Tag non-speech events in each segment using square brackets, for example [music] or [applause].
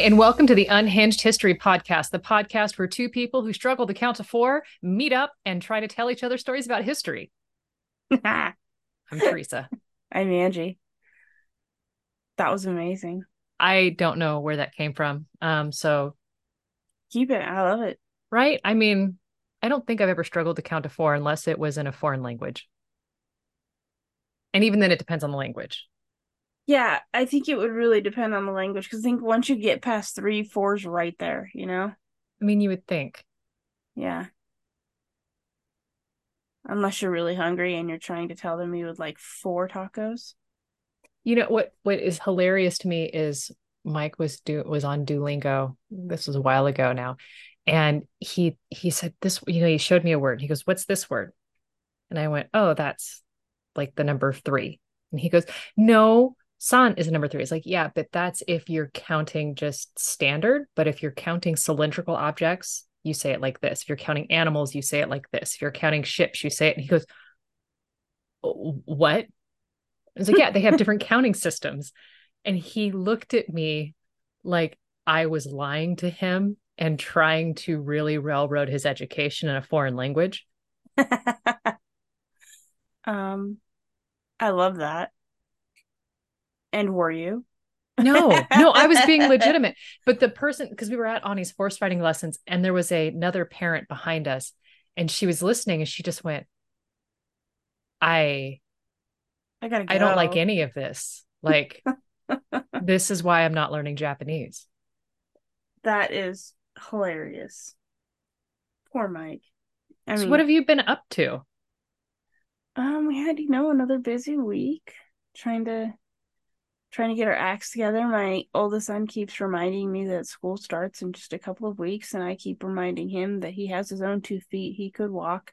and welcome to the Unhinged History Podcast, the podcast where two people who struggle to count to four meet up and try to tell each other stories about history. [laughs] I'm Theresa. I'm Angie. That was amazing. I don't know where that came from. Um, so keep it. I love it. Right? I mean, I don't think I've ever struggled to count to four unless it was in a foreign language. And even then, it depends on the language. Yeah, I think it would really depend on the language because I think once you get past three, four's right there, you know? I mean, you would think. Yeah. Unless you're really hungry and you're trying to tell them you would like four tacos. You know what what is hilarious to me is Mike was do was on Duolingo. This was a while ago now. And he he said this, you know, he showed me a word. He goes, What's this word? And I went, Oh, that's like the number three. And he goes, No, San is number three. It's like, yeah, but that's if you're counting just standard. But if you're counting cylindrical objects, you say it like this. If you're counting animals, you say it like this. If you're counting ships, you say it. And he goes, What? It's like, yeah, they have different [laughs] counting systems. And he looked at me like I was lying to him and trying to really railroad his education in a foreign language. [laughs] um, I love that. And were you? no, no, I was being [laughs] legitimate. But the person, because we were at Ani's horse riding lessons, and there was a, another parent behind us, and she was listening, and she just went, "I, I gotta, go. I don't like any of this. Like, [laughs] this is why I'm not learning Japanese." That is hilarious. Poor Mike. I so mean, what have you been up to? Um, we had, you know, another busy week trying to trying to get our acts together. My oldest son keeps reminding me that school starts in just a couple of weeks, and I keep reminding him that he has his own two feet. He could walk.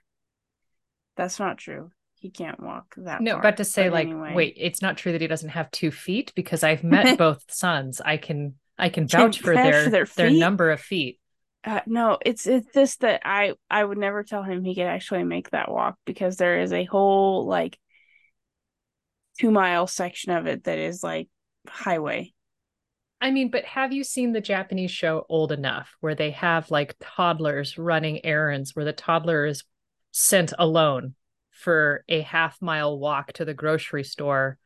That's not true. He can't walk that. No, far. but to say but like, anyway. wait, it's not true that he doesn't have two feet because I've [laughs] met both sons. I can I can vouch for their their, their number of feet. Uh, no, it's it's this that I I would never tell him he could actually make that walk because there is a whole like two mile section of it that is like highway. I mean, but have you seen the Japanese show Old Enough where they have like toddlers running errands where the toddler is sent alone for a half mile walk to the grocery store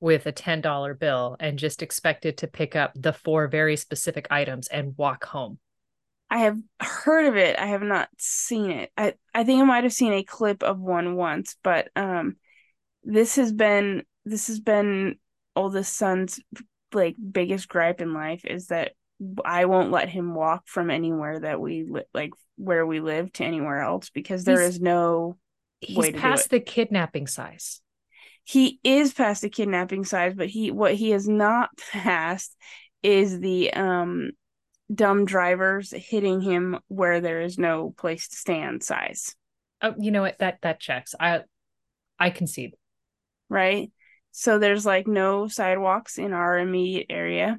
with a $10 bill and just expected to pick up the four very specific items and walk home? I have heard of it. I have not seen it. I, I think I might have seen a clip of one once, but um this has been this has been oldest son's like biggest gripe in life is that I won't let him walk from anywhere that we li- like where we live to anywhere else because there he's, is no he's past the kidnapping size. He is past the kidnapping size, but he what he is not [laughs] past is the um dumb drivers hitting him where there is no place to stand size. Oh, you know what? That that checks. I I concede. Right. So there's like no sidewalks in our immediate area.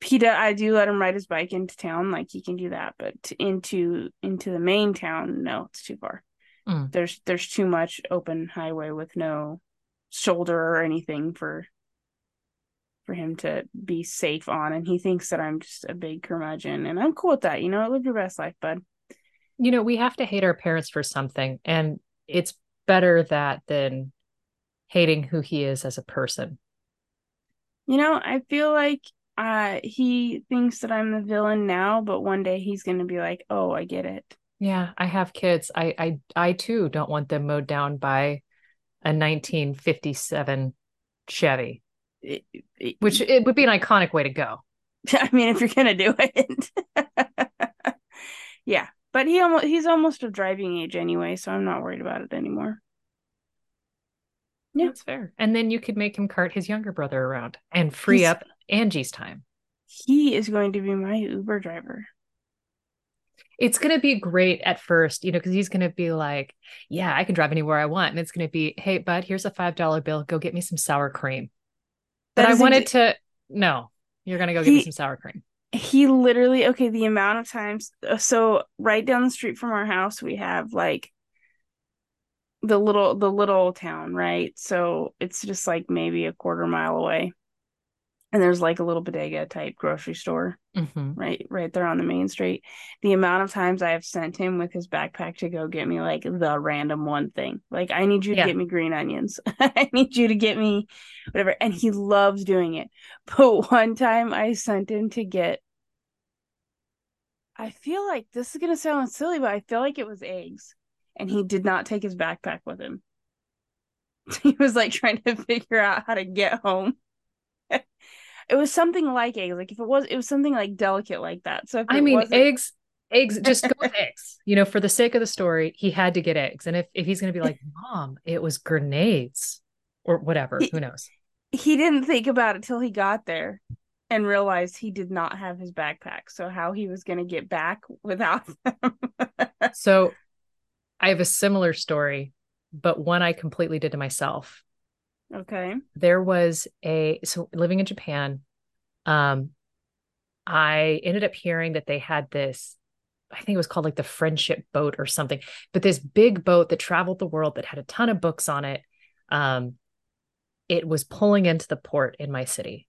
PETA, I do let him ride his bike into town, like he can do that, but into into the main town, no, it's too far. Mm. There's there's too much open highway with no shoulder or anything for for him to be safe on and he thinks that I'm just a big curmudgeon and I'm cool with that. You know, live your best life, bud. You know, we have to hate our parents for something and it's better that than hating who he is as a person. You know, I feel like uh he thinks that I'm the villain now, but one day he's going to be like, "Oh, I get it." Yeah, I have kids. I I I too don't want them mowed down by a 1957 Chevy. It, it, which it would be an iconic way to go. [laughs] I mean, if you're going to do it. [laughs] yeah, but he almost he's almost of driving age anyway, so I'm not worried about it anymore. Yeah, that's fair. And then you could make him cart his younger brother around and free He's, up Angie's time. He is going to be my Uber driver. It's going to be great at first, you know, because he's going to be like, yeah, I can drive anywhere I want. And it's going to be, hey, bud, here's a $5 bill. Go get me some sour cream. But I wanted to, no, you're going to go he, get me some sour cream. He literally, okay, the amount of times, uh, so right down the street from our house, we have like the little the little town, right? So it's just like maybe a quarter mile away. and there's like a little bodega type grocery store hmm right right there on the main street. The amount of times i have sent him with his backpack to go get me like the random one thing. Like i need you to get me green onions. [laughs] I need you to get me whatever. And he loves doing it. But one time i sent him to get i feel like this is going to sound silly but i feel like it was eggs and he did not take his backpack with him [laughs] he was like trying to figure out how to get home [laughs] it was something like eggs like if it was it was something like delicate like that so if I mean, eggs, eggs, just [laughs] go with eggs. You know, for the sake of the story, he had to get eggs. And if, if he's going to be like, Mom, it was grenades or whatever, He- who knows? he didn't think about it till he got there and realized he did not have his backpack so how he was going to get back without them So I have a similar story, but one I completely did to myself. okay There was a, so living in Japan, um, I ended up hearing that they had this, I think it was called like the friendship boat or something, but this big boat that traveled the world that had a ton of books on it. Um, it was pulling into the port in my city.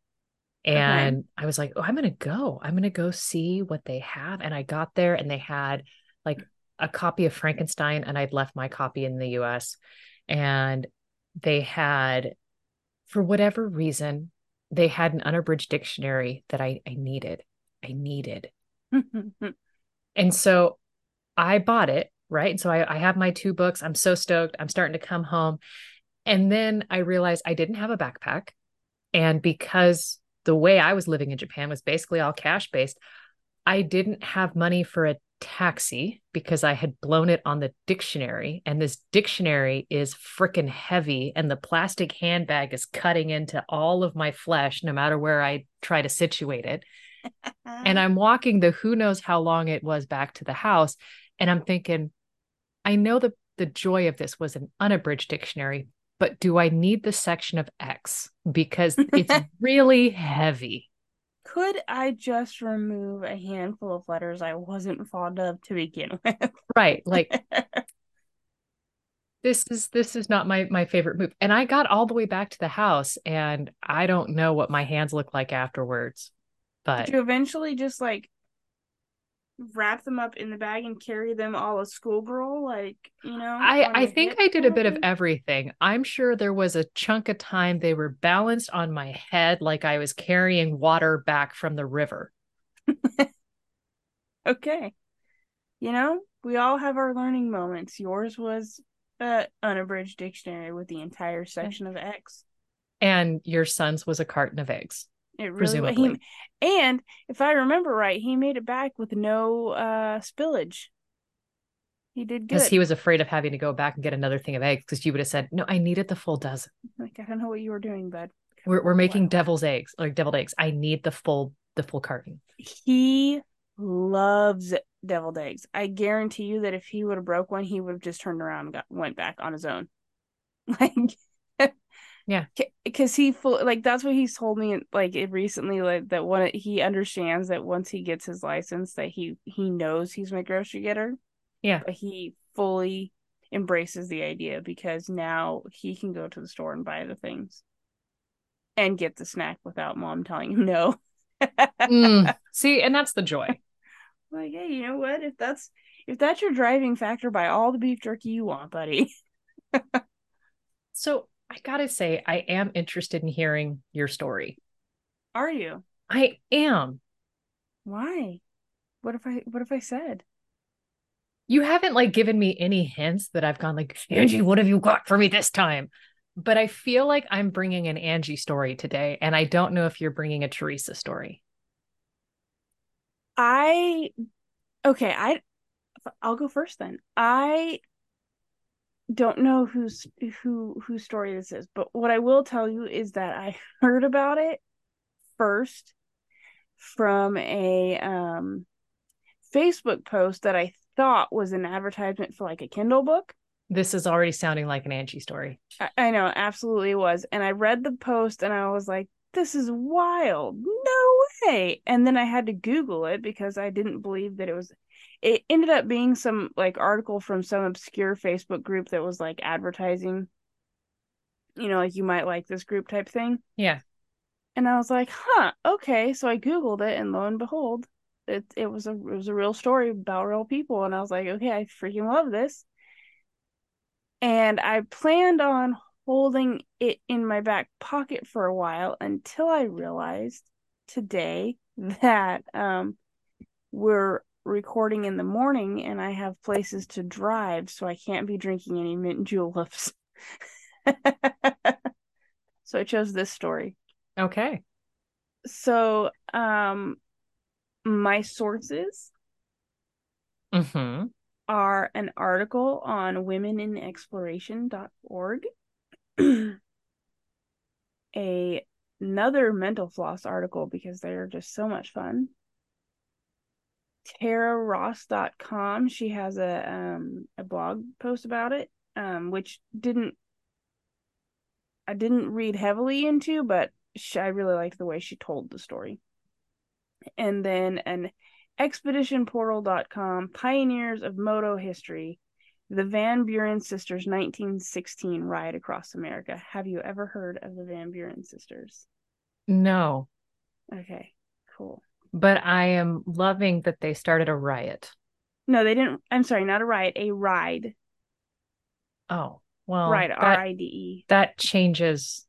And I was like, oh, I'm going to go. I'm going to go see what they have. And I got there and they had like a copy of Frankenstein, and I'd left my copy in the US. And they had, for whatever reason, they had an unabridged dictionary that I, I needed. I needed. [laughs] And so I bought it, right? And so I, I have my two books. I'm so stoked. I'm starting to come home. And then I realized I didn't have a backpack. And because the way I was living in Japan was basically all cash based, I didn't have money for a taxi because I had blown it on the dictionary. And this dictionary is freaking heavy. And the plastic handbag is cutting into all of my flesh, no matter where I try to situate it and I'm [laughs] walking the who knows how long it was back to the house. And I'm thinking, I know that the joy of this was an unabridged dictionary, but do I need the section of X? Because it's [laughs] really heavy. Could i just remove a handful of letters i wasn't fond of to begin with [laughs] Right. Like [laughs] this is this is not my my favorite move. And I got all the way back to the house and I don't know what my hands look like afterwards. But Did you eventually just like wrap them up in the bag and carry them all a schoolgirl like you know I, I think I did a bit of everything. I'm sure there was a chunk of time they were balanced on my head like I was carrying water back from the river. [laughs] okay you know we all have our learning moments yours was a unabridged dictionary with the entire section of x And your son's was a carton of eggs. It really Presumably. he, and if i remember right he made it back with no uh spillage he did good. Because he was afraid of having to go back and get another thing of eggs because you would have said, No, I needed the full dozen. like i don't know what you were doing bud We're we're making Wow. devil's eggs, like deviled eggs. I need the full the full carton. he loves deviled eggs. I guarantee you that if he would have broke one, he would have just turned around and got went back on his own. [laughs] Like, Yeah. because he full like that's what he's told me like it recently like that one he understands that once he gets his license that he he knows he's my grocery getter. Yeah. but he fully embraces the idea because now he can go to the store and buy the things and get the snack without mom telling him no. Mm. [laughs] See, and that's the joy. like hey you know what if that's if that's your driving factor buy all the beef jerky you want buddy [laughs] So I gotta say, I am interested in hearing your story. are you I am. why what if i what if i said You haven't like given me any hints that I've gone like, Angie, what have you got for me this time? But I feel like I'm bringing an Angie story today, and I don't know if you're bringing a Theresa story. i okay i i'll go first then i don't know who's who whose story this is but what i will tell you is that i [laughs] heard about it first from a um facebook post that i thought was an advertisement for like a kindle book This is already sounding like an Angie story. I, I know, absolutely was. And I read the post and I was like, this is wild. No way. And then I had to Google it because I didn't believe that it was it ended up being some like article from some obscure Facebook group that was like advertising, you know, like you might like this group type thing. Yeah. And I was like, huh, okay. So I Googled it and lo and behold, it it was a it was a real story about real people. And I was like, okay, I freaking love this. And I planned on holding it in my back pocket for a while until I realized today [laughs] that um we're recording in the morning and I have places to drive, so I can't be drinking any mint juleps. [laughs] so I chose this story. Okay. So, um, my sources Mm-hmm. are an article on womeninexploration.org, [clears throat] a another mental floss article because they're just so much fun. TaraRoss.com, she has a um a blog post about it, um, which didn't I didn't read heavily into, but she, I really liked the way she told the story. And then an expeditionportal.com, pioneers of moto history, the Van Buren sisters 1916 ride across America. Have you ever heard of the Van Buren sisters? No, Okay, cool. But I am loving that they started a riot. No, they didn't. I'm sorry, not a riot, a ride. Oh, well, ride, that, R I D E. that changes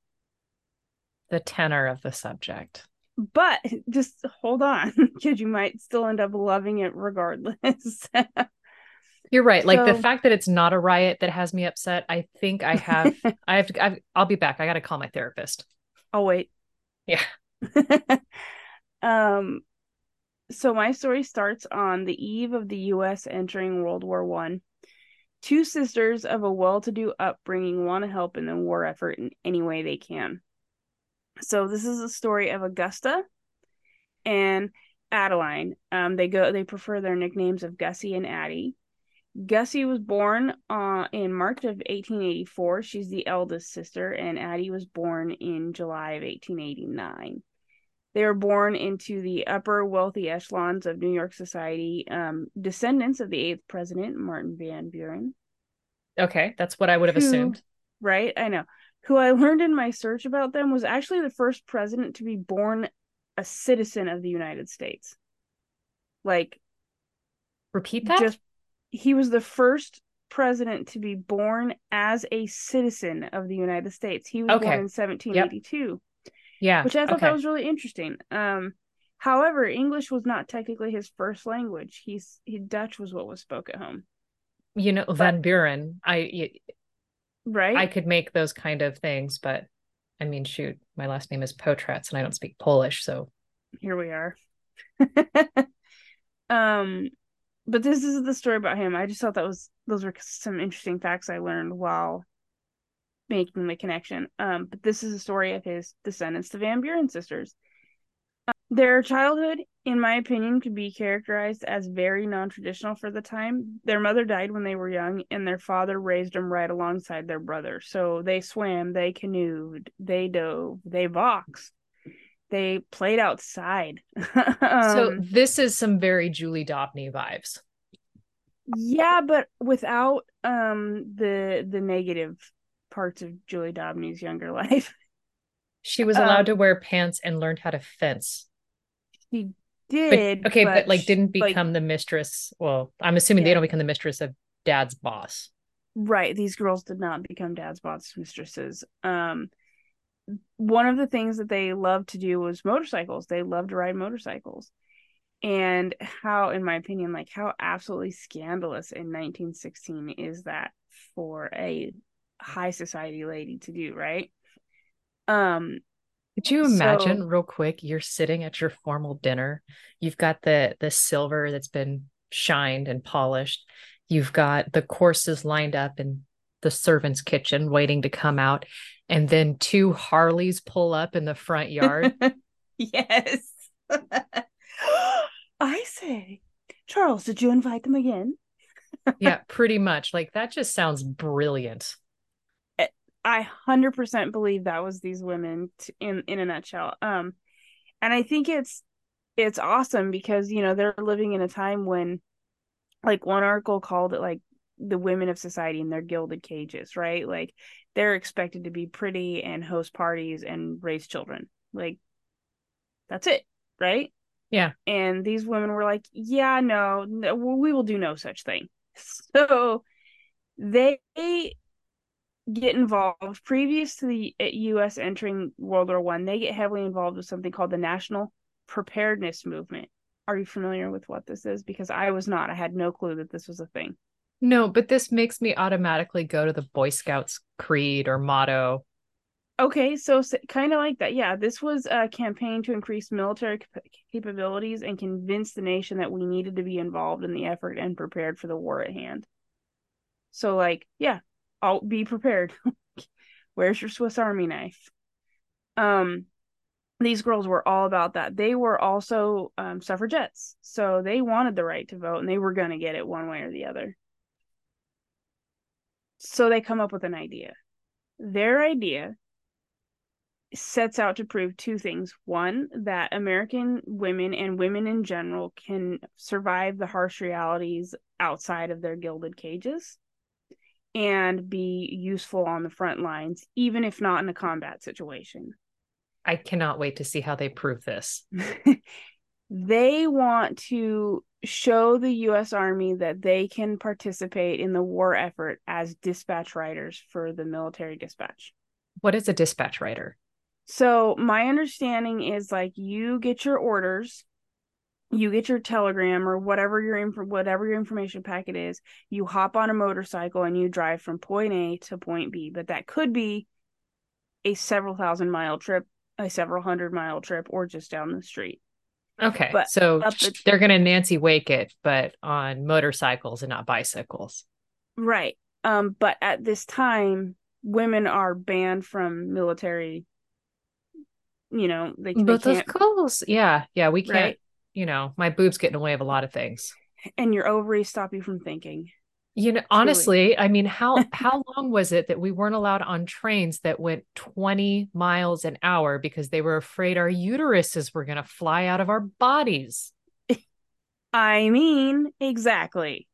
the tenor of the subject. But [laughs] just hold on, [laughs] because you might still end up loving it regardless. [laughs] You're right. Like the fact that it's not a riot that has me upset. I think I have. I have to. I've, I'll be back. I got to call my therapist. I'll wait. Yeah. um so my story starts on the eve of the US entering World War 1. Two sisters of a well-to-do upbringing want to help in the war effort in any way they can. So this is a story of Augusta and Adeline. Um they go they prefer their nicknames of Gussie and Addie. Gussie was born uh, in March of 1884. She's the eldest sister, and Addie was born in July of 1889. They were born into the upper wealthy echelons of New York society, um, descendants of the eighth president, Martin Van Buren, Okay, that's what I would have Who- assumed. right? I know. Who I learned in my search about them was actually the first president to be born a citizen of the United States. Like, Repeat that. just he was the first president to be born as a citizen of the United States. He was Okay. born in 1782, yeah. which I thought okay. that was really interesting. Um, however, English was not technically his first language. He's he Dutch was what was spoke at home, You know, Van Buren. I y- right? I could make those kind of things, but I mean, shoot, my last name is Potratz, and I don't speak Polish, so Here we are. [laughs] um, but this is the story about him. I just thought that was those were some interesting facts I learned while making the connection. Um, but this is a story of his descendants, the Van Buren sisters. Uh, Their childhood, in my opinion, could be characterized as very non-traditional for the time. Their mother died when they were young, and their father raised them right alongside their brother. So they swam, they canoed, they dove, they boxed, they played outside. [laughs] so Um, this is some very Julie d'Aubigny vibes. yeah, but without um the the negative parts of Julie d'Aubigny's younger [laughs] life. She was allowed Um, to wear pants and learned how to fence. She But, did, okay, but, like didn't like, become the mistress. Well, I'm assuming they don't become the mistress of dad's boss. right. These girls did not become dad's boss mistresses. Um, one of the things that they loved to do was motorcycles. They loved to ride motorcycles. And how, in my opinion, like how absolutely scandalous in 1916 is that for a high society lady to do, right? Um, Could you So- imagine real quick? You're sitting at your formal dinner. You've got the the silver that's been shined and polished. You've got the courses lined up in the servant's kitchen waiting to come out. And then two Harleys pull up in the front yard. [laughs] yes. [gasps] I say, Charles, did you invite them again? yeah, pretty much. Like that just sounds brilliant. I hundred percent believe that was these women t- in in a nutshell. Um, and I think it's it's awesome because you know they're living in a time when, like one article called it like the women of society in their gilded cages, right? Like they're expected to be pretty and host parties and raise children. Like That's it, right? Yeah. And these women were like, yeah, no, no we will do no such thing. [laughs] So they get involved previous to the uh, US entering World War One, they get heavily involved with something called the National Preparedness Movement. Are you familiar with what this is? Because I was not. I had no clue that this was a thing. No, but this makes me automatically go to the Boy Scouts creed or motto Okay, so, so kind of like that. Yeah, this was a campaign to increase military cap- capabilities and convince the nation that we needed to be involved in the effort and prepared for the war at hand. So, like, yeah, I'll be prepared. [laughs] Where's your Swiss Army knife? Um, these girls were all about that. They were also um, suffragettes, so they wanted the right to vote, and they were going to get it one way or the other. So they come up with an idea. Their idea sets out to prove two things. One, that American women and women in general can survive the harsh realities outside of their gilded cages and be useful on the front lines, even if not in a combat situation. I cannot wait to see how they prove this. [laughs] they want to show the US Army that they can participate in the war effort as dispatch riders for the military dispatch. What is a dispatch rider? So my understanding is like you get your orders, you get your telegram or whatever your inf- whatever your information packet is, you hop on a motorcycle and you drive from point A to point B, but that could be a several thousand mile trip, a several hundred mile trip or just down the street. Okay. But so the- they're going to Nancy Wake it but on motorcycles and not bicycles. Right. Um but at this time women are banned from military you know they, can't. but they of course yeah yeah we can't right? You know my boobs get in the way of a lot of things. And your ovaries stop you from thinking. You know honestly i mean how [laughs] how long was it that we weren't allowed on trains that went 20 miles an hour because they were afraid our uteruses were going to fly out of our bodies? I mean exactly.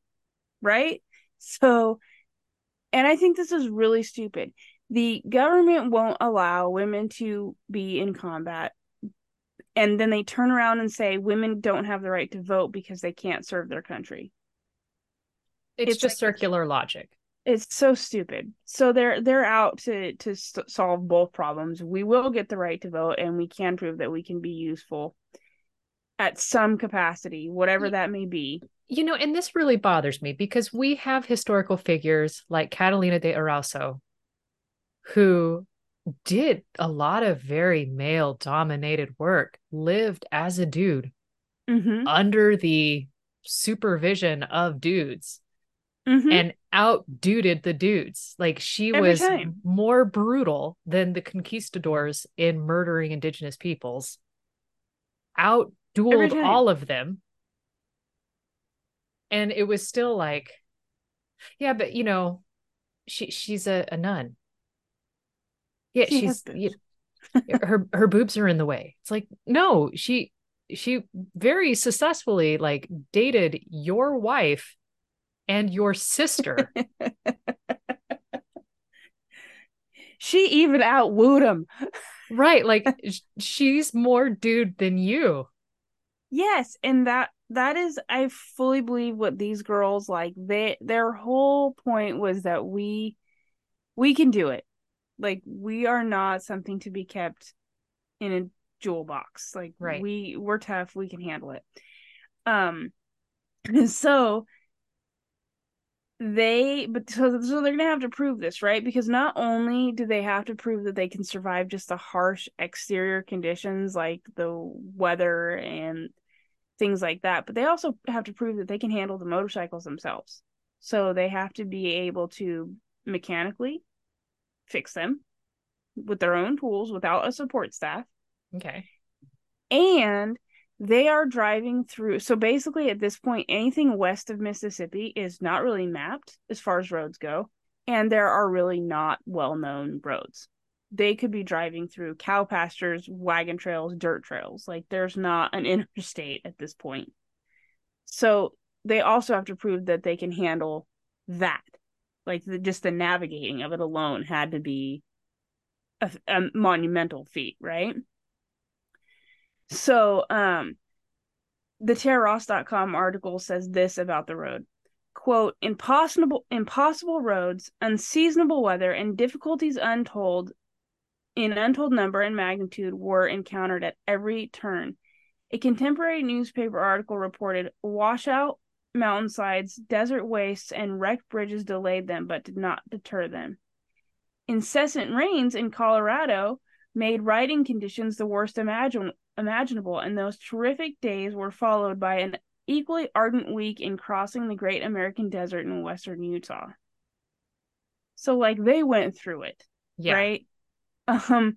Right? So and i think this is really stupid. The government won't allow women to be in combat and then they turn around and say women don't have the right to vote because they can't serve their country. It's, it's just like, circular logic. It's so stupid. So they're they're out to to solve both problems. We will get the right to vote and we can prove that we can be useful at some capacity whatever that may be. You know and this really bothers me because we have historical figures like catalina de erauso who did a lot of very male dominated work, lived as a dude mm-hmm. under the supervision of dudes mm-hmm. and outduded the dudes. Like she Every was time. more brutal than the conquistadors in murdering indigenous peoples, outdueled all of them. And it was still like, yeah, but you know, she she's a, a nun yeah she she's yeah, her her boobs are in the way. It's like no she she very successfully like dated your wife and your sister. [laughs] She even outwooed him right like she's more dude than you. Yes and that that is i fully believe what these girls like they their whole point was that we we can do it like we are not something to be kept in a jewel box. Like right. we we're tough, we can handle it. Um [laughs] so they but so, so they're gonna have to prove this right because not only do they have to prove that they can survive just the harsh exterior conditions like the weather and things like that but they also have to prove that they can handle the motorcycles themselves so they have to be able to mechanically fix them with their own tools without a support staff. Okay. And they are driving through. So basically, at this point, anything west of Mississippi is not really mapped as far as roads go. And there are really not well known roads. They could be driving through cow pastures, wagon trails, dirt trails. Like there's not an [laughs] interstate at this point. So they also have to prove that they can handle that like the, just the navigating of it alone had to be a, a monumental feat right? So, um, the TaraRoss.com article says this about the road. Quote impossible impossible roads unseasonable weather and difficulties untold in untold number and magnitude were encountered at every turn. A contemporary newspaper article reported washout mountainsides desert wastes and wrecked bridges delayed them but did not deter them incessant rains in colorado made riding conditions the worst imagine- imaginable and those terrific days were followed by an equally ardent week in crossing the great American desert in western Utah. So like they went through it. Yeah. Right? [laughs] Um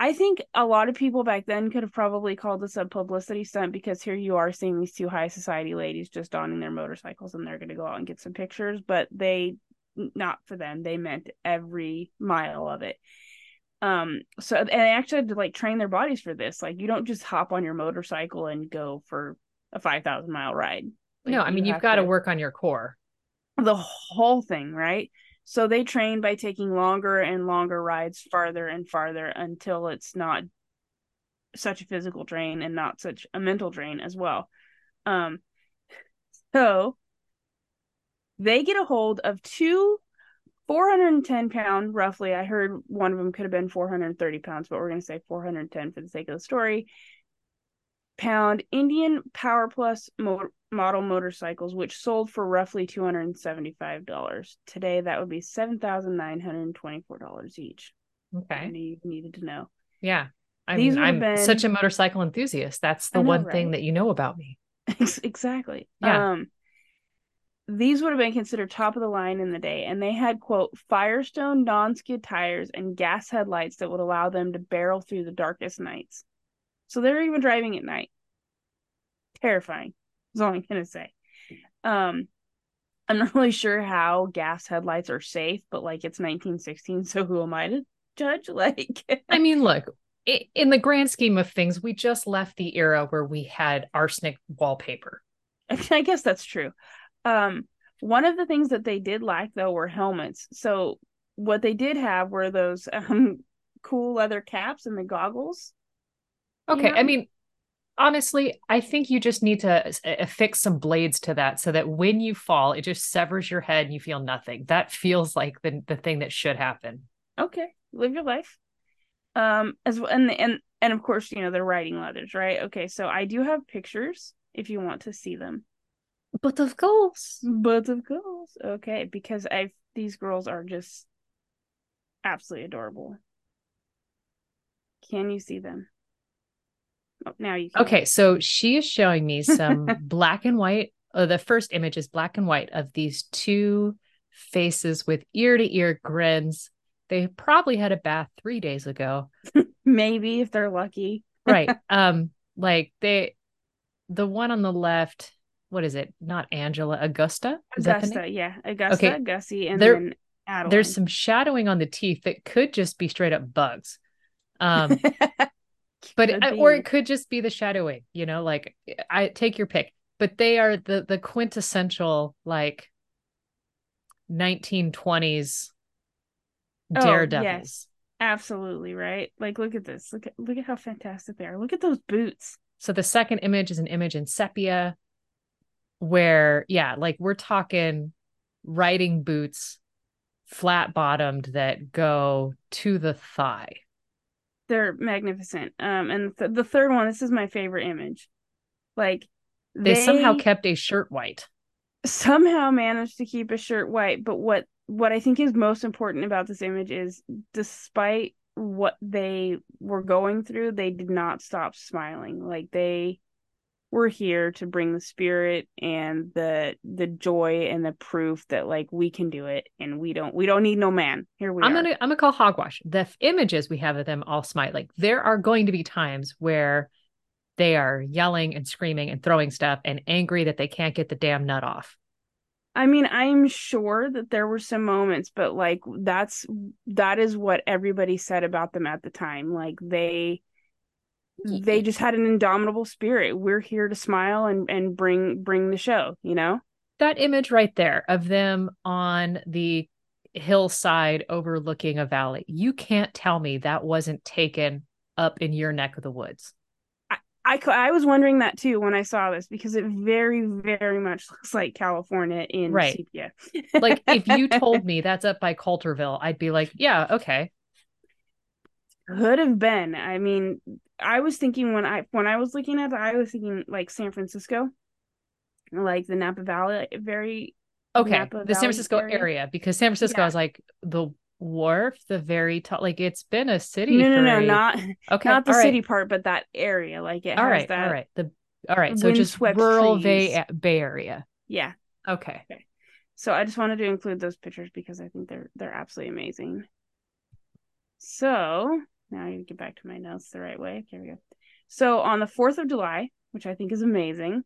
I think a lot of people back then could have probably called this a publicity stunt because here you are seeing these two high society ladies just donning their motorcycles and they're going to go out and get some pictures, but they not for them. They meant every mile of it. Um so and they actually had to like train their bodies for this. Like you don't just hop on your motorcycle and go for a 5,000 mile ride. Like, no, I mean, you have got to work on your core. The whole thing, right? So they train by taking longer and longer rides farther and farther until it's not such a physical drain and not such a mental drain as well. Um, so they get a hold of two 410 pound, roughly. I heard one of them could have been 430 pounds, but we're going to say 410 for the sake of the story pound Indian Power Plus mo- model motorcycles, which sold for roughly $275. Today, that would be $7,924 each. Okay. You needed to know. Yeah. I These mean, I'm been... such a motorcycle enthusiast. That's the know, one right? thing that you know about me. [laughs] exactly. Yeah. Um, these would have been considered top of the line in the day, and they had quote Firestone non-skid tires and gas headlights that would allow them to barrel through the darkest nights. So they're even driving at night. Terrifying. Is all I'm gonna say. Um, I'm not [laughs] really sure how gas headlights are safe, but like it's 1916, so who am I to judge? [laughs] Like, I mean, look, in the grand scheme of things, we just left the era where we had arsenic wallpaper. [laughs] I guess that's true. Um, one of the things that they did lack though were helmets. So what they did have were those um cool leather caps and the goggles. Okay. You know? I mean, honestly, I think you just need to affix some blades to that so that when you fall, it just severs your head and you feel nothing. That feels like the, the thing that should happen. Okay. Live your life. Um, as well, and, and, and of course, you know, they're riding leathers, right? Okay. So I do have pictures if you want to see them. But of course. But of course. Okay. Because I, these girls are just absolutely adorable. Can you see them? Oh, now you can. Okay, so she is showing me some [laughs] black and white. Uh, the first image is black and white of these two faces with ear to ear grins. They probably had a bath three days ago. [laughs] Maybe if they're lucky. right. [laughs] Um, like they the one on the left, what is it? Not Angela, Augusta. Augusta, yeah. Augusta, okay. Gussie, and there, then Adeline. There's some shadowing on the teeth that could just be straight up bugs. Um but it, or it could just be the shadowing you know like i take your pick. But they are the the quintessential like 1920s daredevils oh, yes. absolutely right? Like look at this. Look at look at how fantastic they are. Look at those boots. So the second image is an image in sepia where yeah like we're talking riding boots flat bottomed that go to the thigh they're magnificent. Um, and th- the third one, this is my favorite image. Like they, they somehow kept a shirt white. Somehow managed to keep a shirt white, but what what I think is most important about this image is despite what they were going through, they did not stop smiling. Like they we're here to bring the spirit and the the joy and the proof that like we can do it and we don't we don't need no man here we i'm are. gonna i'm gonna call hogwash the f- images we have of them all smile like there are going to be times where they are yelling and screaming and throwing stuff and angry that they can't get the damn nut off I mean, I'm sure that there were some moments, but like that's that is what everybody said about them at the time. Like they they just had an indomitable spirit. We're here to smile and and bring bring the show, you know? That image right there of them on the hillside overlooking a valley. You can't tell me that wasn't taken up in your neck of the woods. I, I was wondering that too when I saw this because it very, very much looks like California in right. sepia. like if you told [laughs] me that's up by Coulterville, I'd be like, yeah, okay. Could have been. I mean, I was thinking when I when I was looking at it, I was thinking like San Francisco, like the Napa Valley, very okay, Napa the San Francisco area. area. because San Francisco yeah. is like the wharf, the very top. Like it's been a city. No, no, no, a... not okay, not the city part, but that area. Like it. All right, all right. The all right. So just rural Bay Bay Area. Yeah. Okay. Okay. So I just wanted to include those pictures because I think they're they're absolutely amazing. So now I need to get back to my notes the right way. Here we go. So on the 4th of July, which I think is amazing,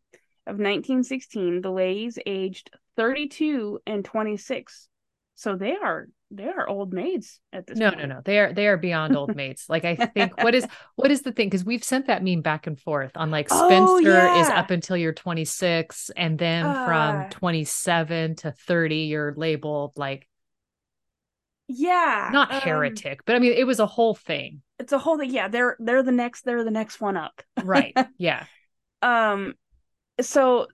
of 1916, the ladies aged 32 and 26. So they are they are old maids at this no point. no no they are they are beyond old maids like i think what is [laughs] what is the thing because we've sent that meme back and forth on like oh, spinster oh, yeah. is up until you're 26 and then uh, from 27 to 30 you're labeled like yeah not um, heretic but i mean it was a whole thing. It's a whole thing. Yeah they're they're the next they're the next one up. Right. [laughs] Yeah. Um so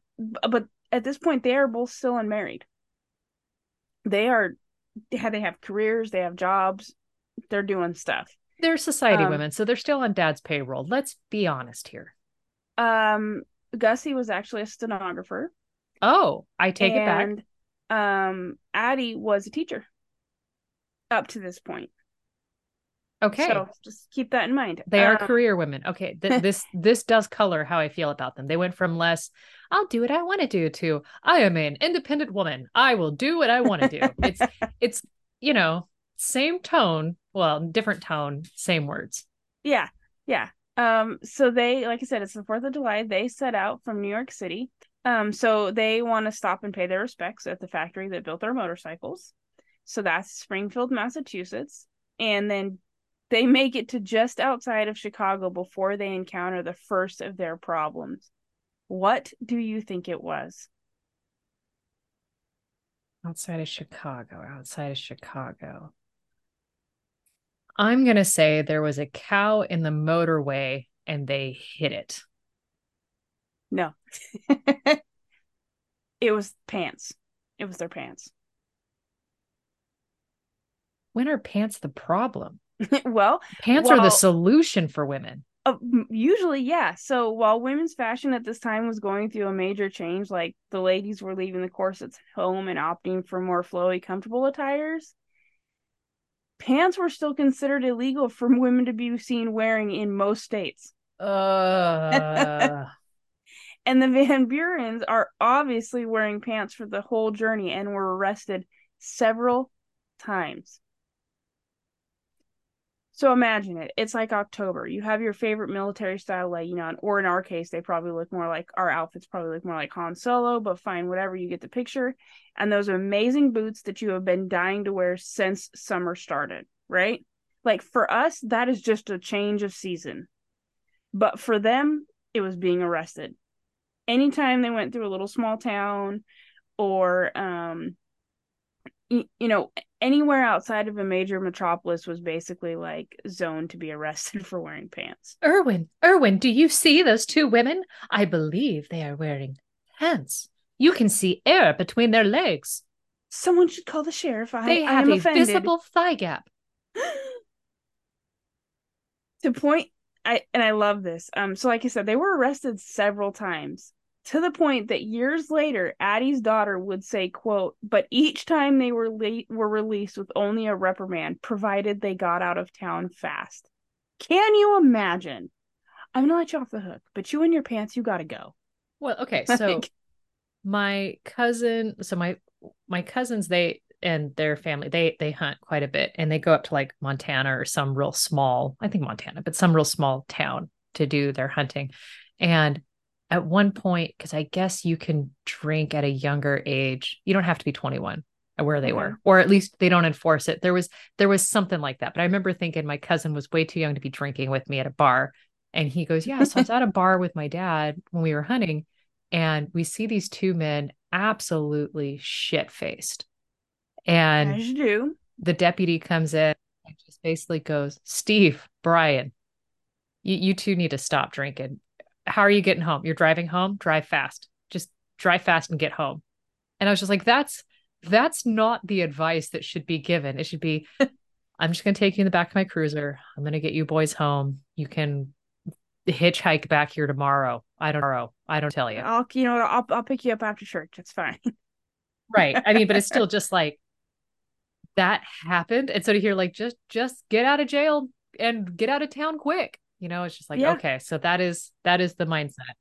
but at this point they are both still unmarried. They are they have, they have careers they have jobs they're doing stuff. They're society um, women so they're still on dad's payroll. Let's be honest here. Um gussie was actually a stenographer. Oh i take and, it back. Um addie was a teacher up to this point. Okay. So just keep that in mind. They are um, career women. Okay. Th- [laughs] this this does color how I feel about them. They went from less, I'll do what I want to do to I am an independent woman. I will do what I want to do. [laughs] it's it's you know, same tone, well, different tone, same words. Yeah. Yeah. Um, so they, like I said, it's the 4th of July. They set out from New York City. Um, so they want to stop and pay their respects at the factory that built their motorcycles. So that's Springfield, Massachusetts. And then they make it to just outside of Chicago before they encounter the first of their problems. What do you think it was? Outside of Chicago, outside of Chicago. I'm going to say there was a cow in the motorway and they hit it. No. [laughs] it was pants. It was their pants when are pants the problem? [laughs] well, pants well, are the solution for women. Uh, usually, yeah. So while women's fashion at this time was going through a major change, like the ladies were leaving the corsets home and opting for more flowy, comfortable attires, pants were still considered illegal for [laughs] women to be seen wearing in most states. Uh... [laughs] and the Van Burens are obviously wearing pants for the whole journey and were arrested several times. So imagine it. It's like October. You have your favorite military style legging on, or in our case, they probably look more like our outfits probably look more like Han Solo, but fine, whatever, you get the picture. And those amazing boots that you have been dying to wear since summer started, right? Like for us, that is just a change of season. But for them, it was being arrested. Anytime they went through a little small town or um you, you know anywhere outside of a major metropolis was basically like zoned to be arrested [laughs] for wearing pants. Erwin, Erwin, do you see those two women? I believe they are wearing pants. You can see air between their legs. Someone should call the sheriff. I, they I have a offended. visible thigh gap. [gasps] to point I and I love this. Um so like I said, they were arrested several times to the point that years later addie's daughter would say quote but each time they were late were released with only a reprimand provided they got out of town fast. Can you imagine? I'm gonna let you off the hook but you and your pants you gotta go. Well okay [laughs] so my cousin so my my cousins they and their family they they hunt quite a bit and they go up to like montana or some real small i think montana but some real small town to do their hunting. And at one point, because I guess you can drink at a younger age, you don't have to be 21 where they were mm-hmm. or at least they don't enforce it. There was there was something like that. But i remember thinking my cousin was way too young to be drinking with me at a bar. And he goes yeah so i was at a [laughs] bar with my dad when we were hunting and we see these two men absolutely shit faced and As you do. the deputy comes in and just basically goes steve brian you, you two need to stop drinking how are you getting home? You're driving home, drive fast. Just drive fast and get home. And I was just like, that's that's not the advice that should be given. It should be, [laughs] I'm just gonna take you in the back of my cruiser. I'm gonna get you boys home. You can hitchhike back here tomorrow. I don't know. I don't tell you. I'll you know I'll I'll pick you up after church. It's fine. [laughs] right. I mean, but it's still [laughs] just like that happened. And so to hear like just just get out of jail and get out of town quick. You know, it's just like, yeah. okay, so that is that is the mindset.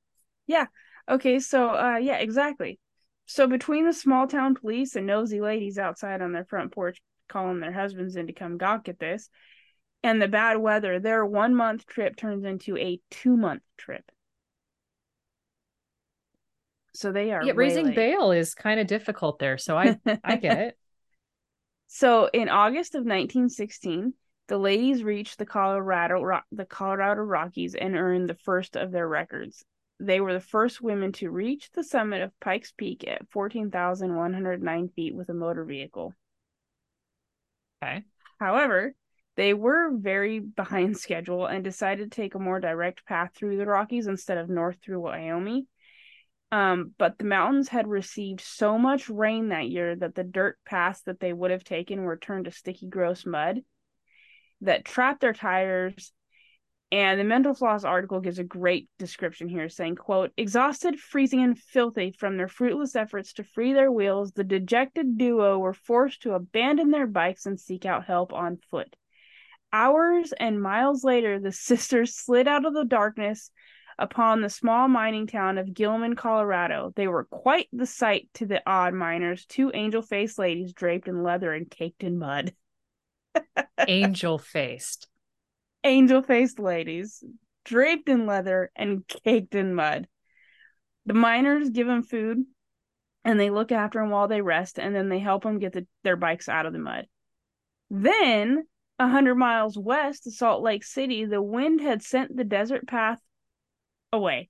Yeah. Okay, so uh yeah, exactly. So between the small town police and nosy ladies outside on their front porch calling their husbands in to come gawk at this, and the bad weather, their one month trip turns into a two month trip. So they are yeah, raising late. bail is kind of difficult there. So I I get [laughs] it. So in August of 1916, the ladies reached the Colorado the Colorado Rockies and earned the first of their records. They were the first women to reach the summit of Pikes Peak at 14,109 feet with a motor vehicle. Okay. However, they were very behind [laughs] schedule and decided to take a more direct path through the Rockies instead of north through Wyoming. Um, but the mountains had received so much rain that year that the dirt paths that they would have taken were turned to sticky, gross mud that trapped their tires. And the Mental Floss article gives a great description here, saying, quote, exhausted, freezing, and filthy from their fruitless efforts to free their wheels, the dejected duo were forced to abandon their bikes and seek out help on foot. Hours and miles later, the [laughs] sisters slid out of the darkness upon the small mining town of Gilman, Colorado. They were quite the sight to the odd miners, two angel faced ladies draped in leather and caked in mud. [laughs] angel faced. Angel faced ladies, draped in leather and caked in mud. The miners give them food and they look after them while they rest and then they help them get the, their bikes out of the mud. Then, a hundred miles west of Salt Lake City, the wind had sent the desert path away.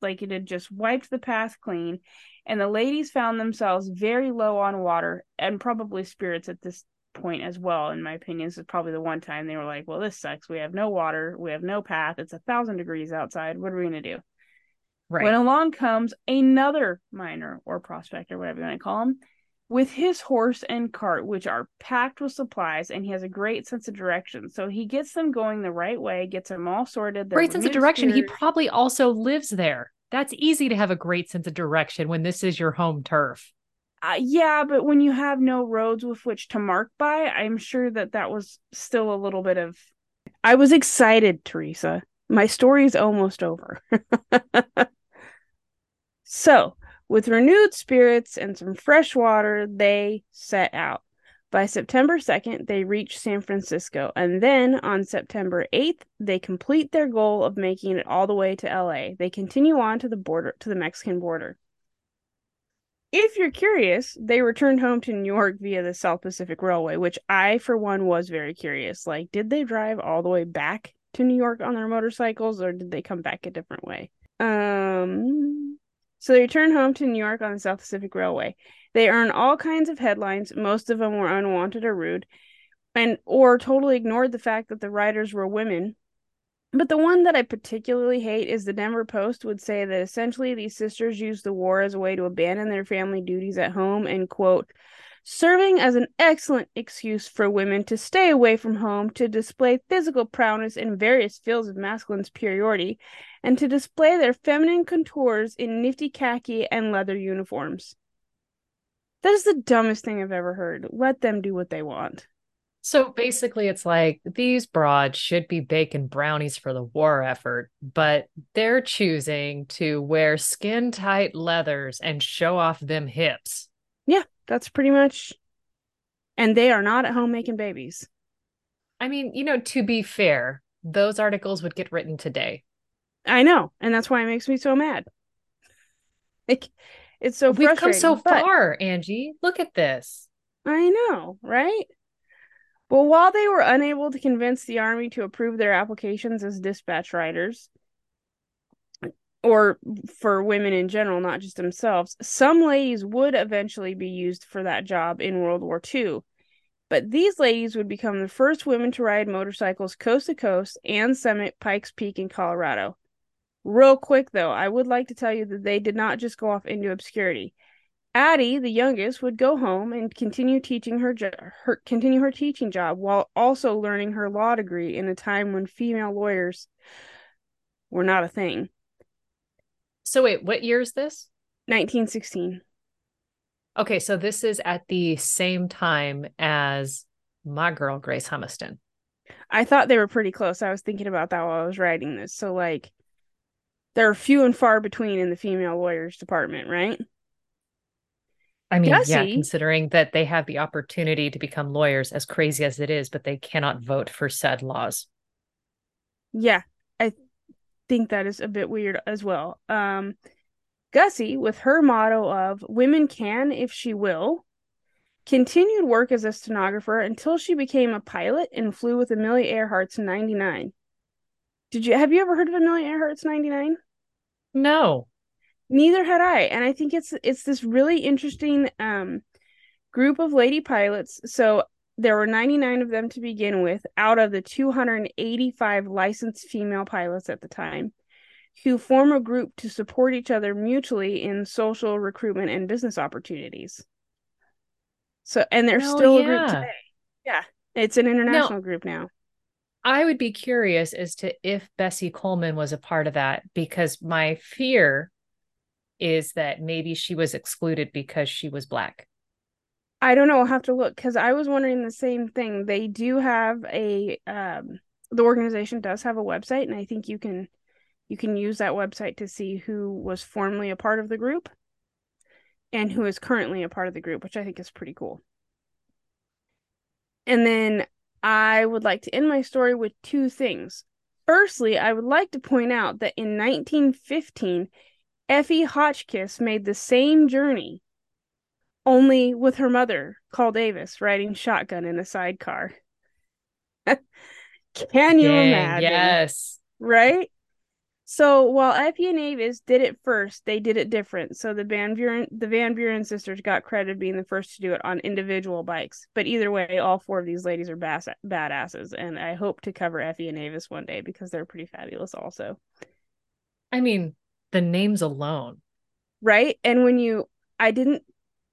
Like it had just wiped the path clean, and the ladies found themselves very low on water and probably spirits at this point as well, in my opinion. This is probably the one time they were like, well, this sucks. We have no water. We have no path. It's a thousand degrees outside. What are we going to do? Right. When along comes another miner or prospector, whatever you want to call him, with his horse and cart, which are packed with supplies, and he has a great sense of direction. So he gets them going the right way, gets them all sorted. Great sense of direction. He probably also lives there. That's easy to have a great sense of direction when this is your home turf. Uh, yeah, but when you have no roads with which to mark by, I'm sure that that was still a little bit of. I was excited, Theresa. My story is almost over. [laughs] so, with renewed spirits and some fresh water, they set out. By September 2nd, they reach San Francisco, and then on September 8th, they complete their goal of making it all the way to LA. They continue on to the border to the Mexican border if you're curious, they returned home to New York via the South Pacific Railway, which I, for one, was very curious. Like, did they drive all the way back to New York on their motorcycles, or did they come back a different way? Um, so they returned home to New York on the South Pacific Railway. They earned all kinds of headlines. Most of them were unwanted or rude, and or totally ignored the fact that the riders were women but the one that I particularly hate is the Denver Post would say that essentially these sisters used the war as a way to abandon their family duties at home and quote serving as an excellent excuse for women to stay away from home to display physical prowess in various fields of masculine superiority and to display their feminine contours in nifty khaki and leather uniforms. That is the dumbest thing I've ever heard. Let them do what they want. So basically, it's like these broads should be baking brownies for the war effort, but they're choosing to wear skin tight leathers and show off them hips. Yeah, that's pretty much. And they are not at home making babies. I mean, you know, to be fair, those articles would get written today. I know, and that's why it makes me so mad. [laughs] Like, it's so we've come so far, Angie. Look at this. I know, right? But while they were unable to convince the army to approve their applications as dispatch riders, or for women in general, not just themselves, some ladies would eventually be used for that job in World War II. But these ladies would become the first women to ride motorcycles coast to coast and summit Pikes Peak in Colorado. Real quick though, I would like to tell you that they did not just go off into obscurity. Addie, the youngest, would go home and continue teaching her, jo- her continue her teaching job while also learning her law degree in a time when female lawyers were not a thing. So wait, what year is this? 1916. Okay, so this is at the same time as my girl Grace Humiston. I thought they were pretty close. I was thinking about that while I was writing this. So like they're few and far between in the female lawyers department, right? I mean, yeah, considering that they have the opportunity to become lawyers, as crazy as it is, but they cannot vote for said laws. Yeah, I think that is a bit weird as well. Um, Gussie, with her motto of women can if she will, continued work as a stenographer until she became a pilot and flew with Amelia Earhart's 99. Did you have you ever heard of Amelia Earhart's 99? No. Neither had I, and I think it's it's this really interesting um group of lady pilots. So there were 99 of them to begin with out of the 285 licensed female pilots at the time who form a group to support each other mutually in social recruitment and business opportunities. So and they're Hell still a group today. Yeah. It's an international group now. I would be curious as to if Bessie Coleman was a part of that because my fear is that maybe she was excluded because she was black. I don't know. I'll have to look because I was wondering the same thing. They do have a um the organization does have a website, and I think you can you can use that website to see who was formerly a part of the group and who is currently a part of the group, which I think is pretty cool. And then I would like to end my story with two things. Firstly, I would like to point out that in 1915, Effie Hotchkiss made the same journey, only with her mother, Carl Davis, riding shotgun in a sidecar. [laughs] Can you Dang, imagine? Yes. Right? So while Effie and Avis did it first, they did it different. So the Van Buren the Van Buren sisters got credit being the first to do it on individual bikes. But either way, all four of these ladies are bass- badasses, and I hope to cover Effie and Avis one day because they're pretty fabulous also. I mean, the names alone. Right? And when you I didn't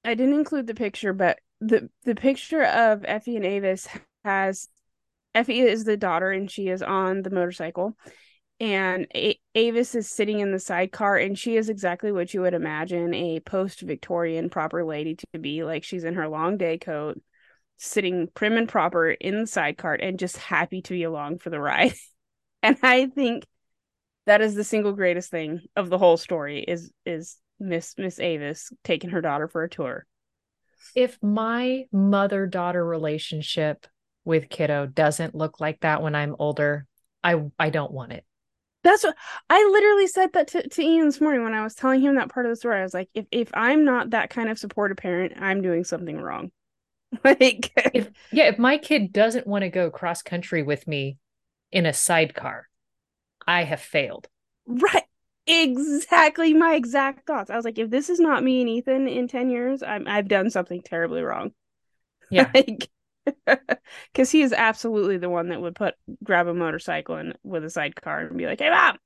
I didn't include the picture, but the the picture of Effie and Avis has Effie is the daughter and she is on the motorcycle and a- Avis is sitting in the sidecar and she is exactly what you would imagine a post-Victorian proper lady to be like she's in her long day coat sitting prim and proper in the sidecar and just happy to be along for the ride [laughs] and I think that is the single greatest thing of the whole story is is Miss Miss Avis taking her daughter for a tour If my mother daughter relationship with kiddo doesn't look like that when I'm older, I I don't want it. That's what I literally said that to, to Ian this morning when I was telling him that part of the story. I was like, if if I'm not that kind of supportive parent, I'm doing something wrong. [laughs] like If yeah, if my kid doesn't want to go cross country with me in a sidecar, I have failed. right. Exactly my exact thoughts. I was like, if this is not me and Ethan in 10 years, I'm I've done something terribly wrong. Yeah. [laughs] Like [laughs] because he is absolutely the one that would put grab a motorcycle and with a sidecar and be like, "Hey, mom."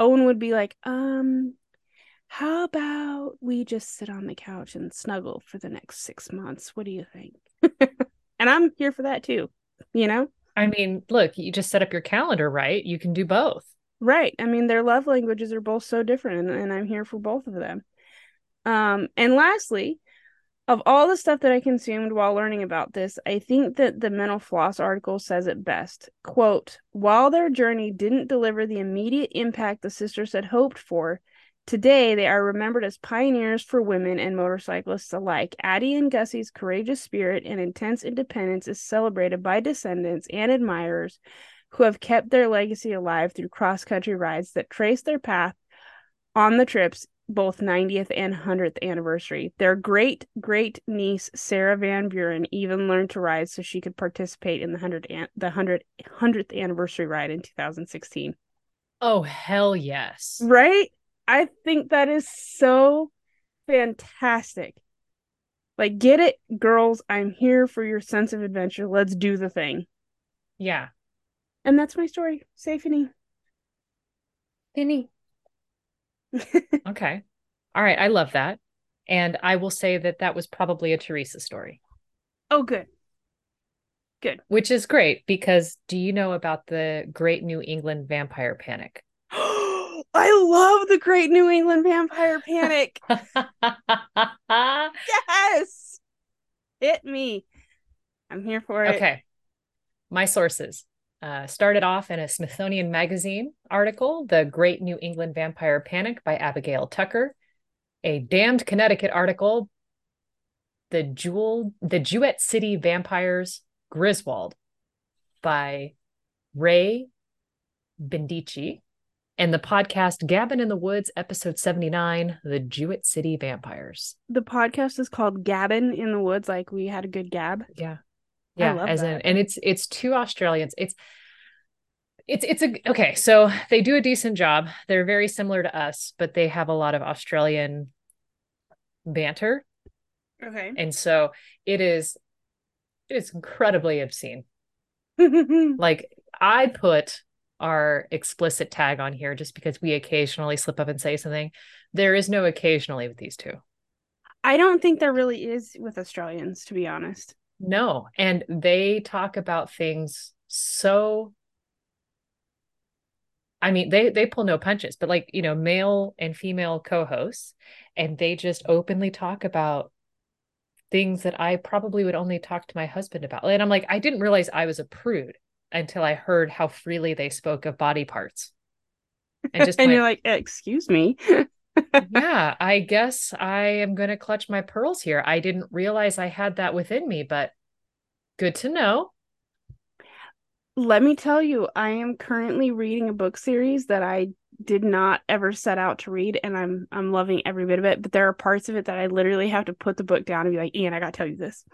Owen would be like, "Um, how about we just sit on the couch and snuggle for the next six months? What do you think?" [laughs] and I'm here for that too. You know, I mean, look, you just set up your calendar, right? You can do both. right? I mean, their love languages are both so different, and, I'm here for both of them. Um, and lastly, of all the stuff that I consumed while learning about this, I think that the mental floss article says it best. Quote, while their journey didn't deliver the immediate impact the sisters had hoped for, today they are remembered as pioneers for women and motorcyclists alike. Addie and Gussie's courageous spirit and intense independence is celebrated by descendants and admirers who have kept their legacy alive through cross-country rides that trace their path on the trips both 90th and 100th anniversary. Their great great niece Sarah Van Buren even learned to ride so she could participate in the 100 an- the 100 100th anniversary ride in 2016. Oh, hell yes. Right? I think that is so fantastic. Like get it girls, I'm here for your sense of adventure. Let's do the thing. Yeah. And that's my story. Safety. Penny. [laughs] okay. All right. I love that. And I will say that that was probably a Theresa story. Oh, good. Good. Which is great because do you know about the Great New England Vampire Panic? I love the Great New England Vampire Panic. [laughs] yes. Hit me. I'm here for it. Okay. My sources uh, started off in a Smithsonian Magazine article, The Great New England Vampire Panic by Abigail Tucker, a Damned Connecticut article, The Jewel, The Jewett City Vampires Griswold by Ray Bendici, and the podcast Gabbin' in the Woods, episode 79, The Jewett City Vampires. The podcast is called Gabbin' in the Woods, like we had a good gab. Yeah. Yeah. As that. in and it's it's two Australians. It's it's it's a okay, so they do a decent job. They're very similar to us, but they have a lot of Australian banter. Okay. And so it is it is incredibly obscene. [laughs] like I put our explicit tag on here just because we occasionally slip up and say something. There is no occasionally with these two. I don't think there really is with Australians, to be honest. No. And they talk about things so I mean, they they pull no punches, but like, you know, male and female co-hosts, and they just openly talk about things that I probably would only talk to my husband about. And I'm like, I didn't realize I was a prude until I heard how freely they spoke of body parts. And [laughs] just and went, you're like, excuse me. [laughs] yeah, I guess I am going to clutch my pearls here. I didn't realize I had that within me, but good to know. Let me tell you, I am currently reading a book series that I did not ever set out to read and I'm I'm loving every bit of it, but there are parts of it that I literally have to put the book down and be like, "Ian, I got to tell you this."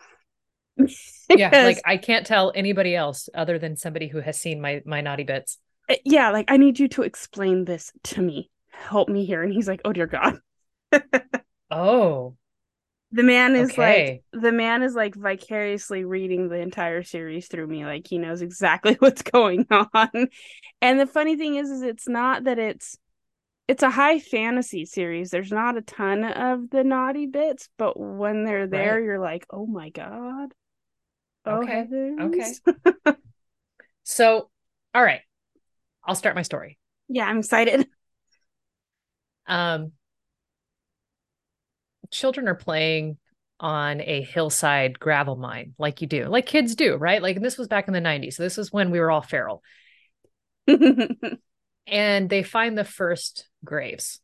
[laughs] yeah, like I can't tell anybody else other than somebody who has seen my my naughty bits. Uh, yeah, like I need you to explain this to me. Help me here. And he's like, "Oh dear God." [laughs] oh. The man is okay. like the man is like vicariously reading the entire series through me. Like he knows exactly [laughs] what's going on. And the funny thing is, is it's not that it's it's a high fantasy series. There's not a ton of the naughty bits, but when they're there, right. you're like, oh my god. Oh, okay. Okay. so, all right. I'll start my story. Yeah, I'm excited. [laughs] Um children are playing on a hillside gravel mine like you do. Like kids do, right? Like this was back in the 90s. So this was when we were all feral. [laughs] and they find the first graves.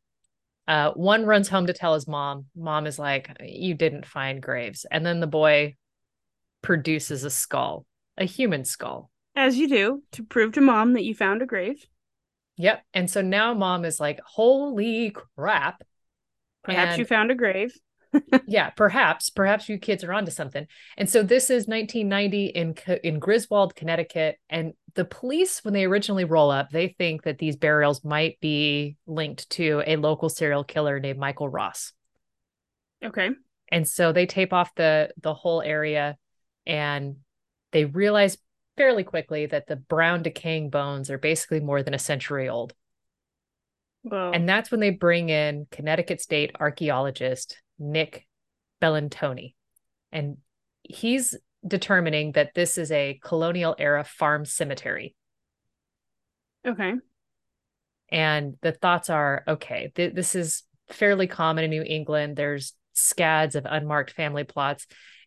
Uh, one runs home to tell his mom. Mom is like, You didn't find graves. And then the boy produces a skull, a human skull. As you do to prove to mom that you found a grave. Yep. And so now mom is like, Holy crap. Perhaps and, you found a grave. [laughs] yeah, perhaps. Perhaps you kids are onto something. And so this is 1990 in in Griswold, Connecticut, and the police, when they originally roll up, they think that these burials might be linked to a local serial killer named Michael Ross. Okay. And so they tape off the the whole area and they realize fairly quickly that the brown decaying bones are basically more than a century old. Wow. And that's when they bring in Connecticut State archaeologist Nick Bellantoni. And he's determining that this is a colonial era farm cemetery. Okay. And the thoughts are okay, th- this is fairly common in New England. There's scads of unmarked family plots.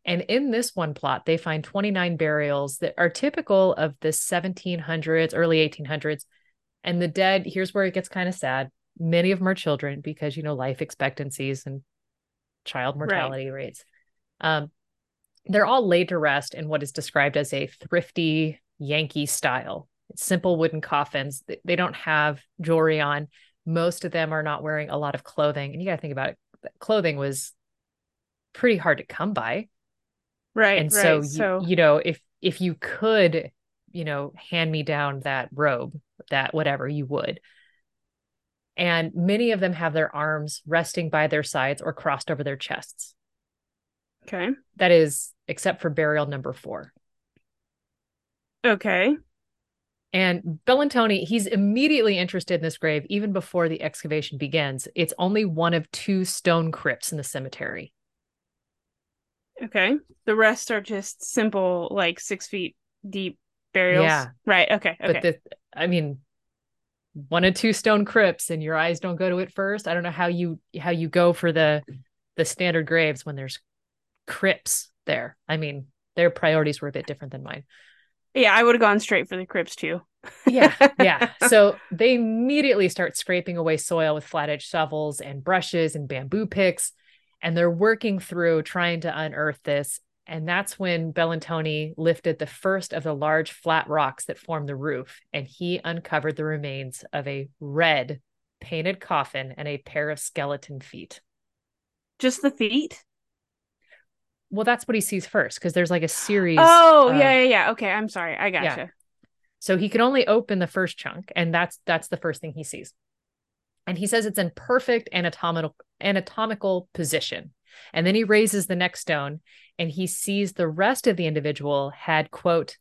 And in this one plot, they find 29 burials that are typical of the 1700s, early 1800s. And the dead, here's where it gets kind of sad. Many of them are children because, you know, life expectancies and child mortality right. rates. Um, they're all laid to rest in what is described as a thrifty Yankee style. It's simple wooden coffins. They don't have jewelry on. Most of them are not wearing a lot of clothing. And you got to think about it. Clothing was pretty hard to come by. Right. And right. so, you, you know, if if you could, you know, hand me down that robe, that whatever, you would. And many of them have their arms resting by their sides or crossed over their chests. Okay. That is, except for burial number four. Okay. And Bellantoni, he's immediately interested in this grave even before the excavation begins. It's only one of two stone crypts in the cemetery. Okay. The rest are just simple, like six feet deep burials. Yeah. Right. Okay. Okay. But the, I mean, one or two stone crypts, and your eyes don't go to it first. I don't know how you how you go for the the standard graves when there's crypts there. I mean, their priorities were a bit different than mine. yeah, I would have gone straight for the crypts too. yeah, yeah. [laughs] So they immediately start scraping away soil with flat edge shovels and brushes and bamboo picks. And they're working through trying to unearth this. And that's when Bellantoni lifted the first of the large flat rocks that form the roof. And he uncovered the remains of a red painted coffin and a pair of skeleton feet. Just the feet? Well, that's what he sees first because there's like a series. Oh, yeah, yeah, yeah. Okay, I'm sorry. I gotcha. So he can only open the first chunk, and that's that's the first thing he sees. And he says it's in perfect anatomical anatomical position. And then he raises the next stone and he sees the rest of the individual had, quote,